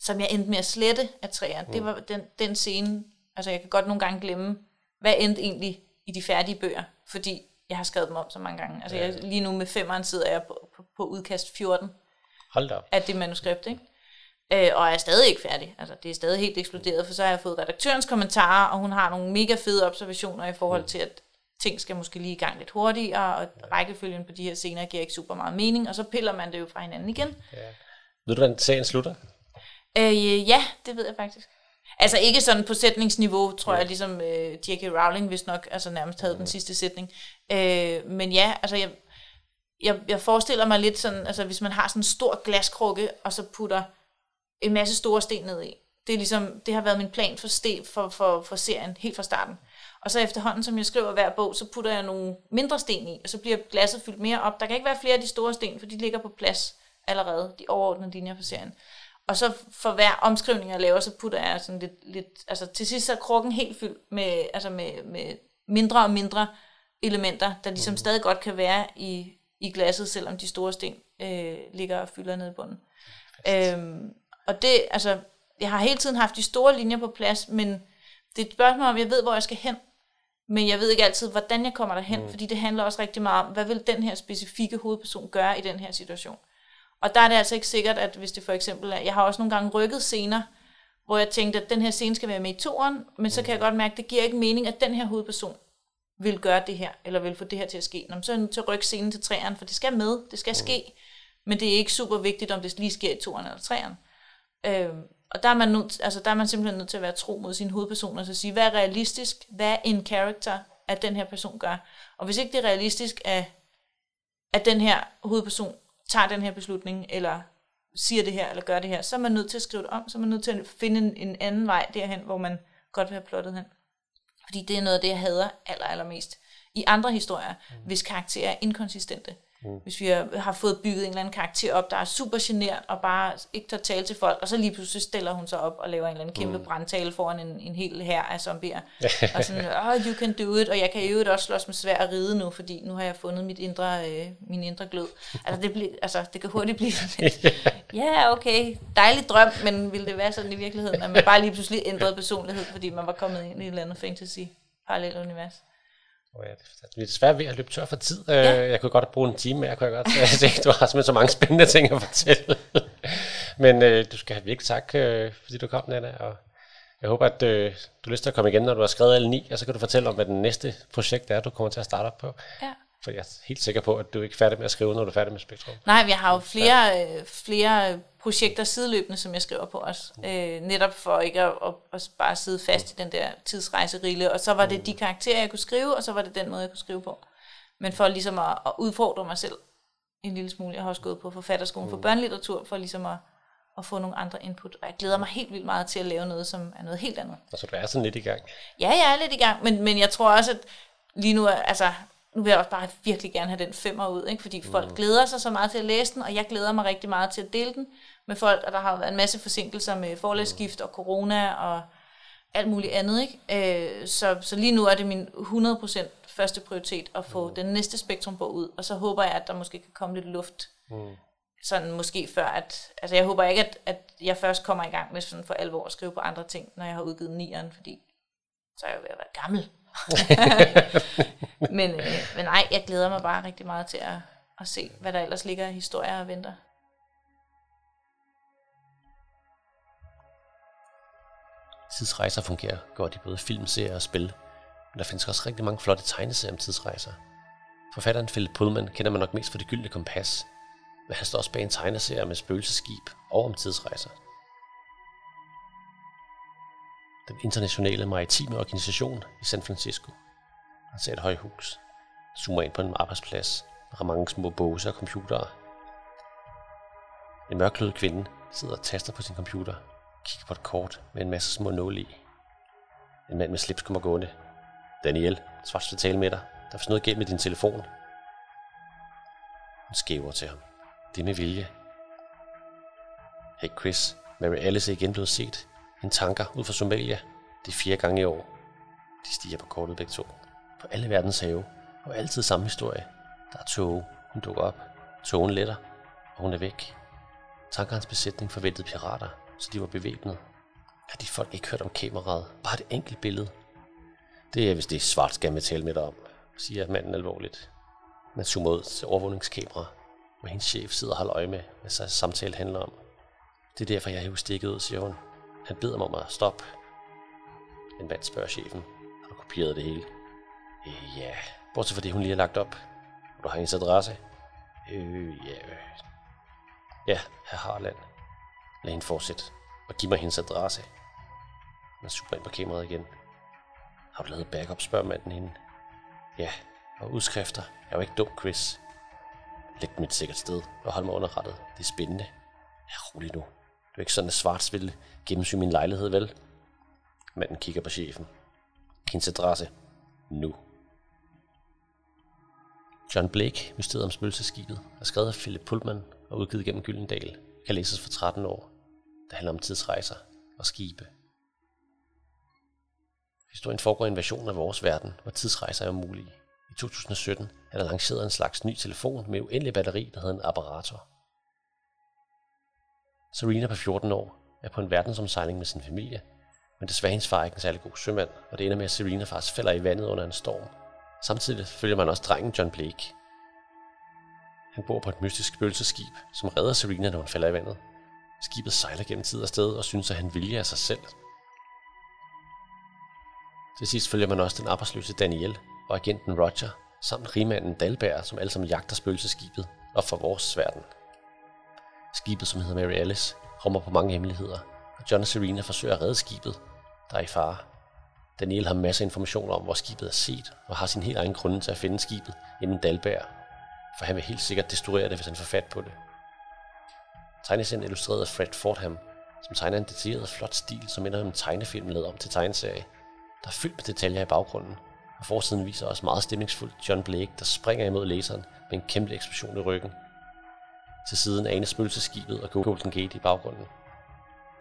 som jeg endte med at slette af træerne. Mm. Det var den, den scene, altså jeg kan godt nogle gange glemme, hvad endte egentlig i de færdige bøger, fordi jeg har skrevet dem om så mange gange. Altså jeg, lige nu med femeren sidder jeg på, på, på udkast 14 Hold da op. af det manuskript, ikke? Øh, og jeg er stadig ikke færdig. Altså, det er stadig helt eksploderet, for så har jeg fået redaktørens kommentarer, og hun har nogle mega fede observationer i forhold mm. til, at ting skal måske lige i gang lidt hurtigere, og rækkefølgen på de her scener giver ikke super meget mening, og så piller man det jo fra hinanden igen. Ja. Ved du, hvordan serien slutter? Øh, ja, det ved jeg faktisk. Altså ikke sådan på sætningsniveau, tror ja. jeg, ligesom øh, J.K. Rowling hvis nok altså nærmest havde mm. den sidste sætning. Øh, men ja, altså jeg, jeg, jeg forestiller mig lidt sådan, altså hvis man har sådan en stor glaskrukke, og så putter en masse store sten ned i. Det, er ligesom, det har været min plan for, sten, for, for, for serien helt fra starten. Og så efterhånden, som jeg skriver hver bog, så putter jeg nogle mindre sten i, og så bliver glasset fyldt mere op. Der kan ikke være flere af de store sten, for de ligger på plads allerede, de overordnede linjer på serien. Og så for hver omskrivning, jeg laver, så putter jeg sådan lidt, lidt altså til sidst så er krukken helt fyldt med, altså med, med mindre og mindre elementer, der ligesom mm. stadig godt kan være i, i glasset, selvom de store sten øh, ligger og fylder nede i bunden. Øhm, og det, altså, jeg har hele tiden haft de store linjer på plads, men det er et spørgsmål om, jeg ved, hvor jeg skal hen. Men jeg ved ikke altid, hvordan jeg kommer derhen, mm. fordi det handler også rigtig meget om, hvad vil den her specifikke hovedperson gøre i den her situation. Og der er det altså ikke sikkert, at hvis det for eksempel er, jeg har også nogle gange rykket scener, hvor jeg tænkte, at den her scene skal være med i toren, men så kan jeg godt mærke, at det giver ikke mening, at den her hovedperson vil gøre det her, eller vil få det her til at ske. Nå, så er jeg nødt til at rykke scenen til træerne, for det skal med, det skal ske, men det er ikke super vigtigt, om det lige sker i toren eller træerne. Øhm, og der er, man nødt, altså der er man simpelthen nødt til at være tro mod sin hovedperson, og så sige, hvad er realistisk, hvad er en character, at den her person gør. Og hvis ikke det er realistisk, at, at den her hovedperson tager den her beslutning, eller siger det her, eller gør det her, så er man nødt til at skrive det om, så er man nødt til at finde en, en anden vej derhen, hvor man godt vil have plottet hen. Fordi det er noget af det, jeg hader aller, allermest. I andre historier, mm. hvis karakterer er inkonsistente, Mm. Hvis vi har fået bygget en eller anden karakter op, der er super genert og bare ikke tager tale til folk, og så lige pludselig stiller hun sig op og laver en eller anden kæmpe mm. brandtale foran en, en hel her af zombier. og sådan, oh, you can do it, og jeg kan jo også slås med svær at ride nu, fordi nu har jeg fundet mit indre, øh, min indre glød. Altså det, bliver, altså, det kan hurtigt blive sådan lidt, ja, yeah, okay, dejlig drøm, men ville det være sådan i virkeligheden, at man bare lige pludselig ændrede personlighed, fordi man var kommet ind i et eller andet fantasy parallelt univers? Ja, det er svært ved at løbe tør for tid. Øh, ja. Jeg kunne godt bruge en time mere, kunne jeg godt se. Du har simpelthen så mange spændende ting at fortælle. Men øh, du skal have virkelig tak, øh, fordi du kom, Nana. Og jeg håber, at øh, du har lyst til at komme igen, når du har skrevet alle ni, og så kan du fortælle om, hvad den næste projekt er, du kommer til at starte op på. Ja. For jeg er helt sikker på, at du er ikke færdig med at skrive, når du er færdig med Spektrum. Nej, vi har jo flere, øh, flere projekter sideløbende, som jeg skriver på os. Mm. Øh, netop for ikke at, at, at bare sidde fast mm. i den der tidsrejserille. Og så var det mm. de karakterer, jeg kunne skrive, og så var det den måde, jeg kunne skrive på. Men for ligesom at, at udfordre mig selv en lille smule. Jeg har også gået på forfatterskolen mm. for børnelitteratur, for ligesom at, at få nogle andre input. Og jeg glæder mig helt vildt meget til at lave noget, som er noget helt andet. Altså du er sådan lidt i gang? Ja, jeg er lidt i gang, men, men jeg tror også, at lige nu, altså nu vil jeg også bare virkelig gerne have den femmer ud, ikke? fordi folk mm. glæder sig så meget til at læse den, og jeg glæder mig rigtig meget til at dele den med folk, og der har været en masse forsinkelser med forlæsskift og corona og alt muligt andet. Ikke? Øh, så, så lige nu er det min 100% første prioritet at få mm. den næste spektrum på ud, og så håber jeg, at der måske kan komme lidt luft. Mm. Sådan måske før, at, altså jeg håber ikke, at, at jeg først kommer i gang med sådan for alvor at skrive på andre ting, når jeg har udgivet nieren, fordi så er jeg jo ved at være gammel. men, øh, men nej, jeg glæder mig bare rigtig meget til at, at se, hvad der ellers ligger af historier og venter. Tidsrejser fungerer godt i både film, serier og spil. Men der findes også rigtig mange flotte tegneserier om tidsrejser. Forfatteren Philip Pullman kender man nok mest for det gyldne kompas, men han står også bag en tegneserie med spøgelseskib og om tidsrejser. Den internationale maritime organisation i San Francisco. Han ser et højhus, zoomer ind på en arbejdsplads, der har mange små båse og computere. En mørklød kvinde sidder og taster på sin computer, kigger på et kort med en masse små nåle i. En mand med slips kommer gående. Daniel, svart til tale med dig. Der er noget galt med din telefon. Hun skæver til ham. Det er med vilje. Hey Chris, Mary Alice er igen blevet set. En tanker ud fra Somalia. Det er fire gange i år. De stiger på kortet begge to. På alle verdens have. Og altid samme historie. Der er tog. Hun dukker op. Togen letter. Og hun er væk. Tankerens besætning forventede pirater, så de var bevæbnet. Har de folk ikke hørt om kameraet? Bare et enkelt billede. Det er, hvis det er svart, skal jeg tale med dig om, siger manden alvorligt. Man zoomer ud til overvågningskamera, hvor hendes chef sidder og holder øje med, hvad samtalen samtale handler om. Det er derfor, jeg er stikket ud, siger hun. Han beder mig om at stoppe. En mand spørger chefen, har du kopieret det hele? Øh, ja, bortset fra det, hun lige har lagt op. Og du har hendes adresse? Øh, ja. Ja, herr Harland. Lad hende fortsætte, og giv mig hendes adresse. Man super ind på kameraet igen. Har du lavet backup, spørger manden hende. Ja, og udskrifter. Jeg er jo ikke dum, Chris. Læg dem et sikkert sted og hold mig underrettet. Det er spændende. Ja, rolig nu. Det er ikke sådan, at Svarts vil gennemsyge min lejlighed, vel? Manden kigger på chefen. Hendes adresse. Nu. John Blake, Mysteriet om spøgelseskibet, er skrevet af Philip Pullman og udgivet gennem Gyldendal. Kan læses for 13 år. Det handler om tidsrejser og skibe. Historien foregår i en version af vores verden, hvor tidsrejser er umulige. I 2017 er der lanceret en slags ny telefon med uendelig batteri, der hedder en apparator. Serena på 14 år er på en verdensomsejling med sin familie, men desværre hendes far er ikke en særlig god sømand, og det ender med, at Serena faktisk falder i vandet under en storm. Samtidig følger man også drengen John Blake. Han bor på et mystisk spøgelseskib, som redder Serena, når hun falder i vandet. Skibet sejler gennem tid og sted og synes, at han vilje af sig selv. Til sidst følger man også den arbejdsløse Daniel og agenten Roger, samt rigmanden Dalberg, som alle sammen jagter spøgelseskibet og for vores verden. Skibet, som hedder Mary Alice, rummer på mange hemmeligheder, og John og Serena forsøger at redde skibet, der er i fare. Daniel har masser af informationer om, hvor skibet er set, og har sin helt egen grunde til at finde skibet inden Dalberg, for han vil helt sikkert destruere det, hvis han får fat på det. Tegneserien illustreret af Fred Fordham, som tegner en detaljeret flot stil, som minder om en tegnefilm lavet om til tegneserie. Der er fyldt med detaljer i baggrunden, og forsiden viser også meget stemningsfuldt John Blake, der springer imod læseren med en kæmpe eksplosion i ryggen. Til siden anes spøgelseskibet og Golden Gate i baggrunden.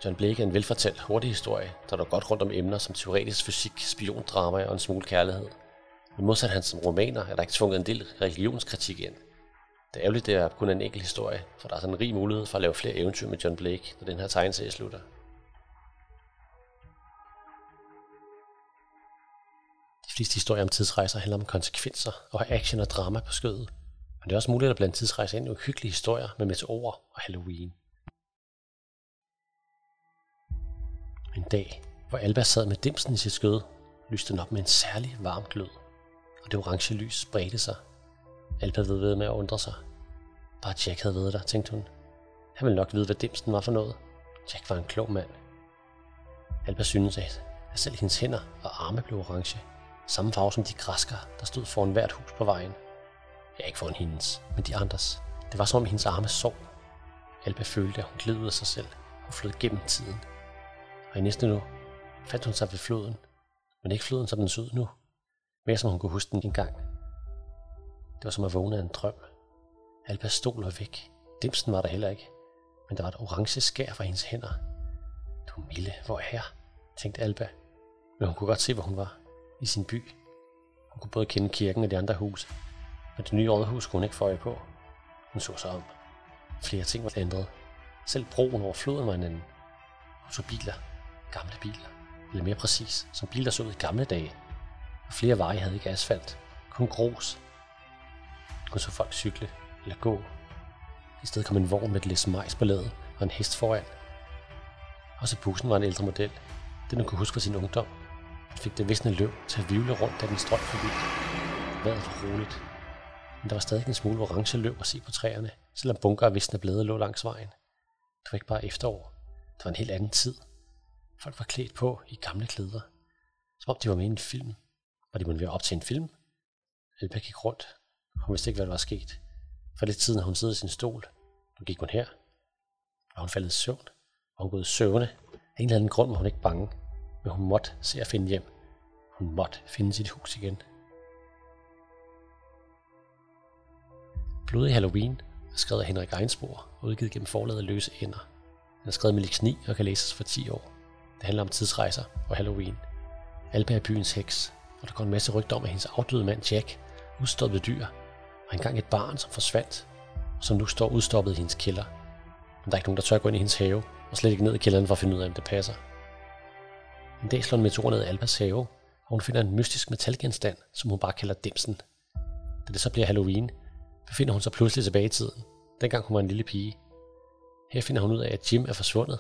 John Blake er en velfortalt hurtig historie, der er godt rundt om emner som teoretisk fysik, spiondrama og en smule kærlighed. Men modsat hans romaner er der ikke tvunget en del religionskritik ind. Det er ærgerligt, det er kun en enkelt historie, for der er sådan en rig mulighed for at lave flere eventyr med John Blake, når den her tegneserie slutter. De fleste historier om tidsrejser handler om konsekvenser og action og drama på skødet. Og det er også muligt at blande tidsrejser ind i uhyggelige historier med meteorer og Halloween. En dag, hvor Alba sad med dimsen i sit skød, lyste den op med en særlig varm glød, og det orange lys spredte sig. Alba ved ved med at undre sig. Bare Jack havde ved der, tænkte hun. Han ville nok vide, hvad dimsen var for noget. Jack var en klog mand. Alba syntes, at selv hendes hænder og arme blev orange. Samme farve som de græsker, der stod foran hvert hus på vejen. Ja, ikke foran hendes, men de andres. Det var som om hendes arme sov. Alba følte, at hun gled ud af sig selv og flød gennem tiden. Og i næste nu fandt hun sig ved floden, men ikke floden, som den så ud nu. Mere som hun kunne huske den engang. Det var som at vågne af en drøm. Alba stol var væk. Dimsen var der heller ikke. Men der var et orange skær fra hendes hænder. Du Mille, hvor er jeg? tænkte Alba. Men hun kunne godt se, hvor hun var i sin by. Hun kunne både kende kirken og de andre huse, men det nye rådhus kunne hun ikke få øje på. Hun så sig om. Flere ting var ændret. Selv broen over floden var en anden. Hun så biler. Gamle biler. Eller mere præcis, som biler så ud i gamle dage. Og flere veje havde ikke asfalt. Kun grus. Hun så folk cykle eller gå. I stedet kom en vogn med et læs majs på ladet og en hest foran. Også bussen var en ældre model. Den hun kunne huske fra sin ungdom fik det visne løv til at vivle rundt, da den strøg forbi. Vejret var roligt men der var stadig en smule orange løv at se på træerne, selvom bunker af visne blade lå langs vejen. Det var ikke bare efterår. Det var en helt anden tid. Folk var klædt på i gamle klæder, som om de var med i en film. Var de måtte være op til en film? Elba gik rundt. Hun vidste ikke, hvad der var sket. For lidt siden havde hun siddet i sin stol. Nu gik hun her. Og hun faldet i søvn? Og hun gået i søvne? Af en eller anden grund var hun ikke bange. Men hun måtte se at finde hjem. Hun måtte finde sit hus igen. Blodig Halloween er skrevet af Henrik Einsborg og udgivet gennem forlaget Løse Ender. Den er skrevet med Lix 9 og kan læses for 10 år. Det handler om tidsrejser og Halloween. Alba er byens heks, og der går en masse rygter om, at hendes afdøde mand Jack, udstoppet dyr, var engang et barn, som forsvandt, og som nu står udstoppet i hendes kælder. Men der er ikke nogen, der tør gå ind i hendes have, og slet ikke ned i kælderen for at finde ud af, om det passer. En dag slår en meteor ned i Albas have, og hun finder en mystisk metalgenstand, som hun bare kalder Dimsen. Da det så bliver Halloween, befinder hun sig pludselig tilbage i tiden, dengang hun var en lille pige. Her finder hun ud af, at Jim er forsvundet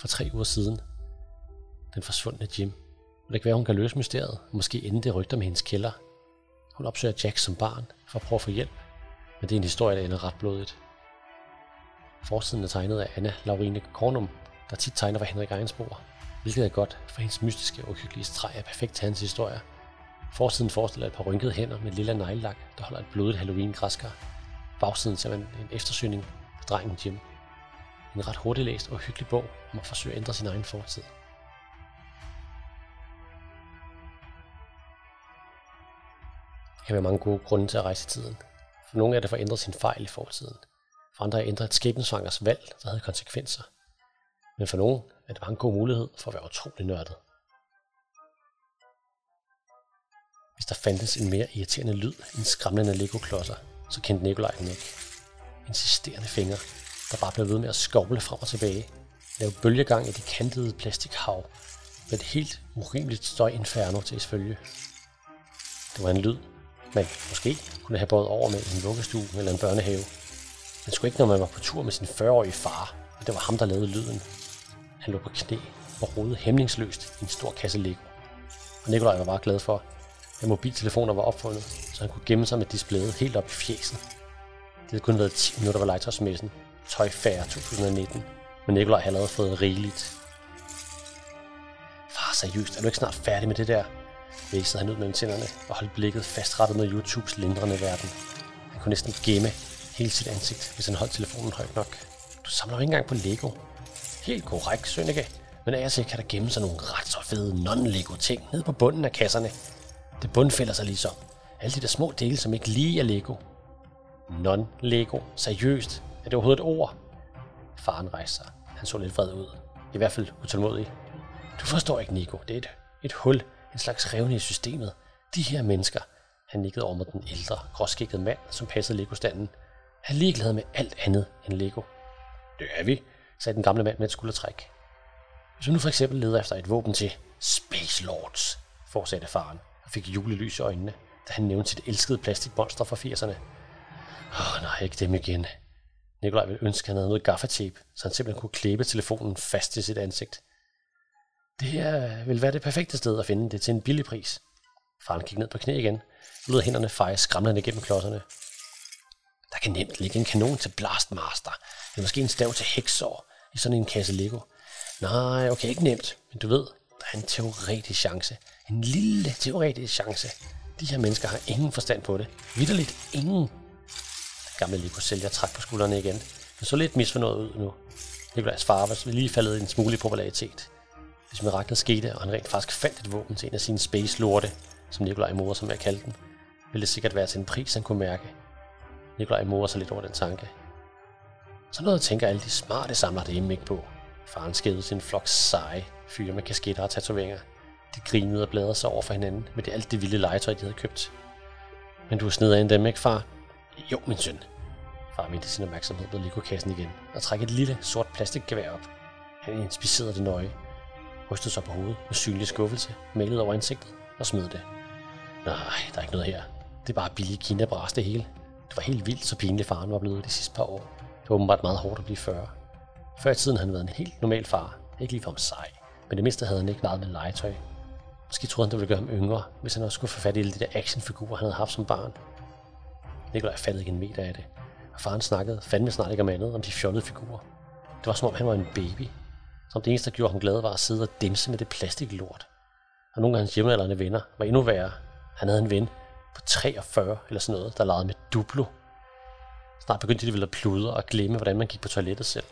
for tre uger siden. Den forsvundne Jim. Og det kan være, hun kan løse mysteriet, måske inden det rygter med hendes kælder. Hun opsøger Jack som barn for at prøve at få hjælp, men det er en historie, der ender ret blodigt. Forsiden er tegnet af Anna Laurine Kornum, der tit tegner for Henrik Egensborg, hvilket er godt, for hendes mystiske og uhyggelige streg er perfekt til hans historie. Forsiden forestiller et par rynkede hænder med lilla neglelak, der holder et blodigt Halloween-græskar. Bagsiden ser man en eftersøgning af drengen Jim. En ret hurtigt læst og hyggelig bog om at forsøge at ændre sin egen fortid. Der kan være mange gode grunde til at rejse i tiden. For nogle er det for at ændre sin fejl i fortiden. For andre er at ændre et skæbnesvangers valg, der havde konsekvenser. Men for nogen er det bare en god mulighed for at være utrolig nørdet. Hvis der fandtes en mere irriterende lyd end skræmmende Lego-klodser, så kendte Nikolaj den ikke. Insisterende fingre, der bare blev ved med at skovle frem og tilbage. Lave bølgegang i det kantede plastikhav med et helt urimeligt støjinferno til følge. Det var en lyd, man måske kunne have båret over med i en vuggestue eller en børnehave. Men skulle ikke, når man var på tur med sin 40-årige far. og Det var ham, der lavede lyden. Han lå på knæ og rodede hæmningsløst i en stor kasse Lego. Og Nikolaj var bare glad for, at mobiltelefoner var opfundet, så han kunne gemme sig med displayet helt op i fjeset. Det havde kun været 10 minutter ved legetøjsmessen, Toy Fair 2019, men Nikolaj havde allerede fået rigeligt. Far, seriøst, er du ikke snart færdig med det der? Væsede han ud mellem tænderne og holdt blikket fastrettet mod YouTubes lindrende verden. Han kunne næsten gemme hele sit ansigt, hvis han holdt telefonen højt nok. Du samler jo ikke engang på Lego. Helt korrekt, Sønneke. Men af og til kan der gemme sig nogle ret så fede non-Lego-ting nede på bunden af kasserne. Det bundfælder sig ligesom. Alle de der små dele, som ikke lige er Lego. Non-Lego. Seriøst. Er det overhovedet et ord? Faren rejste sig. Han så lidt vred ud. I hvert fald utålmodig. Du forstår ikke, Nico. Det er et, et hul. En slags revne i systemet. De her mennesker. Han nikkede over mod den ældre, gråskikkede mand, som passede Lego-standen. Han er ligeglad med alt andet end Lego. Det er vi, sagde den gamle mand med et skuldertræk. Hvis du nu for eksempel leder efter et våben til Space Lords, fortsatte faren og fik julelys i øjnene, da han nævnte sit elskede plastikmonster fra 80'erne. Åh, nej, ikke dem igen. Nikolaj ville ønske, at han havde noget gaffatape, så han simpelthen kunne klæbe telefonen fast til sit ansigt. Det her vil være det perfekte sted at finde det til en billig pris. Faren gik ned på knæ igen, lød hænderne feje skramlende gennem klodserne. Der kan nemt ligge en kanon til Blastmaster, eller måske en stav til Hexor i sådan en kasse Lego. Nej, okay, ikke nemt, men du ved, er en teoretisk chance. En lille teoretisk chance. De her mennesker har ingen forstand på det. Vitterligt ingen. Den gamle Lego sælger træk på skuldrene igen. Men så lidt misfornøjet ud nu. Nikolajs far var lige faldet i en smule i popularitet. Hvis miraklet skete, og han rent faktisk fandt et våben til en af sine space-lorte, som Nikolaj morer som jeg kaldte den, ville det sikkert være til en pris, han kunne mærke. Nikolaj morer sig lidt over den tanke. Så noget tænker alle de smarte samler det ikke på. Faren skævede sin flok seje fyre med kasketter og tatoveringer. De grinede og bladrede sig over for hinanden med det alt det vilde legetøj, de havde købt. Men du er sned af en dem, ikke far? Jo, min søn. Far mente sin opmærksomhed på Lego-kassen igen og trak et lille sort plastikgevær op. Han inspicerede det nøje, rystede sig på hovedet med synlig skuffelse, malede over ansigtet og smed det. Nej, der er ikke noget her. Det er bare billige kinabras det hele. Det var helt vildt, så pinlig faren var blevet de sidste par år. Det var åbenbart meget hårdt at blive 40. Før i tiden havde han været en helt normal far. Ikke lige for sej, men det mindste havde han ikke været med legetøj. Måske troede han, det ville gøre ham yngre, hvis han også skulle få fat i alle de der actionfigurer, han havde haft som barn. Nikolaj fattede ikke en meter af det. Og faren snakkede fandme snart ikke om andet om de fjollede figurer. Det var som om han var en baby. Som det eneste, der gjorde ham glad, var at sidde og dimse med det plastiklort. Og nogle af hans hjemmealdrende venner var endnu værre. Han havde en ven på 43 eller sådan noget, der legede med Duplo. Snart begyndte de vel at pludre og glemme, hvordan man gik på toilettet selv.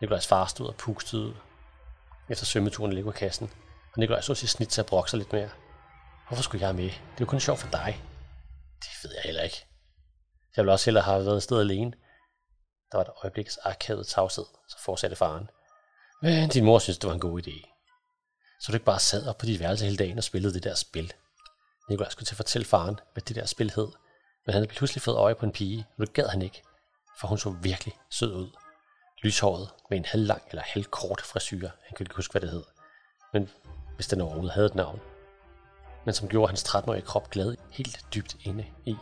Nikolajs far stod og pustede ud efter svømmeturen i Lego-kassen, og Nikolaj så sit snit til at brokke sig lidt mere. Hvorfor skulle jeg med? Det er jo kun sjovt for dig. Det ved jeg heller ikke. Jeg ville også hellere have været et sted alene. Der var et øjebliks akavet tavshed, så fortsatte faren. Men din mor synes, det var en god idé. Så du ikke bare sad op på dit værelse hele dagen og spillede det der spil. Nikolaj skulle til at fortælle faren, hvad det der spil hed, men han havde pludselig fået øje på en pige, og det gad han ikke, for hun så virkelig sød ud. Lyshåret med en halvlang eller halvkort frisyr, han kunne ikke huske, hvad det hed, men hvis den overhovedet havde et navn. Men som gjorde hans 13-årige krop glad helt dybt inde i.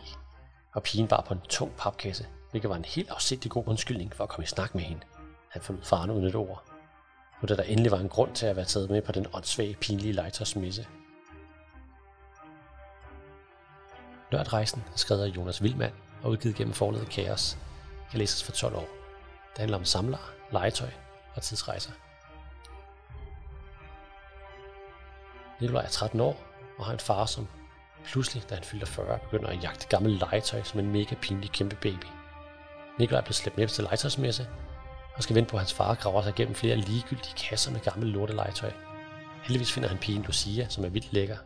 Og pigen var på en tung papkasse, hvilket var en helt afsindig god undskyldning for at komme i snak med hende. Han forlod faren uden et ord. Nu da der endelig var en grund til at være taget med på den åndssvage, pinlige legetøjsmesse. Nørdrejsen er skrevet af Jonas Vildmand og udgivet gennem forlaget Kaos. Kan læses for 12 år. Det handler om samlere, legetøj og tidsrejser. Nikolaj er 13 år og har en far, som pludselig, da han fylder 40, begynder at jagte gammel legetøj som en mega pinlig kæmpe baby. Nikolaj bliver slæbt med til legetøjsmesse og skal vente på, at hans far graver sig gennem flere ligegyldige kasser med gammel lortelegetøj. Heldigvis finder han pigen Lucia, som er vildt lækker.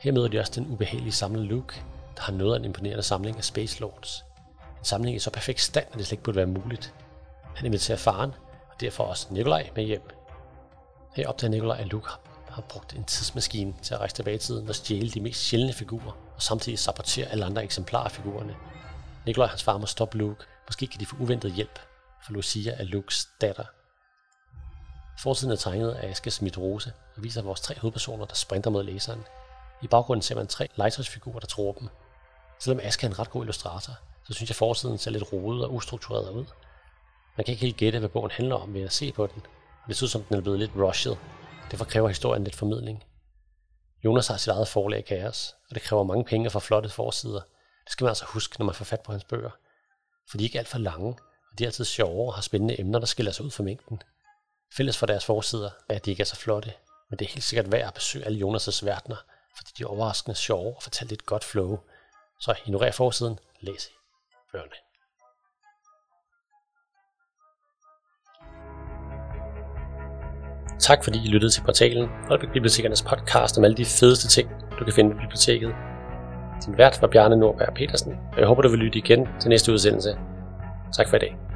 Her møder de også den ubehagelige samler Luke, der har noget af en imponerende samling af Space Lords. En samling i så perfekt stand, at det slet ikke burde være muligt. Han inviterer faren, og derfor også Nikolaj med hjem. Her opdager Nikolaj, at Luke har brugt en tidsmaskine til at rejse tilbage i tiden og stjæle de mest sjældne figurer, og samtidig sabotere alle andre eksemplarer af figurerne. Nikolaj og hans far må stoppe Luke. Måske kan de få uventet hjælp, for Lucia er Lukes datter. Forsiden er tegnet af Aske Smith Rose og viser vores tre hovedpersoner, der sprinter mod læseren. I baggrunden ser man tre legetøjsfigurer, der tror dem. Selvom Aske er en ret god illustrator, så synes jeg forsiden ser lidt rodet og ustruktureret ud. Man kan ikke helt gætte, hvad bogen handler om ved at se på den, og det ud som den er blevet lidt rushed. Derfor kræver historien lidt formidling. Jonas har sit eget forlag Kaos, og det kræver mange penge for flotte forsider. Det skal man altså huske, når man får fat på hans bøger. For de er ikke alt for lange, og de er altid sjove og har spændende emner, der skiller sig ud fra mængden. Fælles for deres forsider er, at de ikke er så flotte, men det er helt sikkert værd at besøge alle Jonas' verdener, fordi de er overraskende sjove og fortæller et godt flow. Så ignorer forsiden, læs bøgerne. Tak fordi I lyttede til portalen Holbæk Bibliotekernes podcast om alle de fedeste ting, du kan finde på biblioteket. Din vært var Bjarne Nordberg Petersen, og jeg håber, du vil lytte igen til næste udsendelse. Tak for i dag.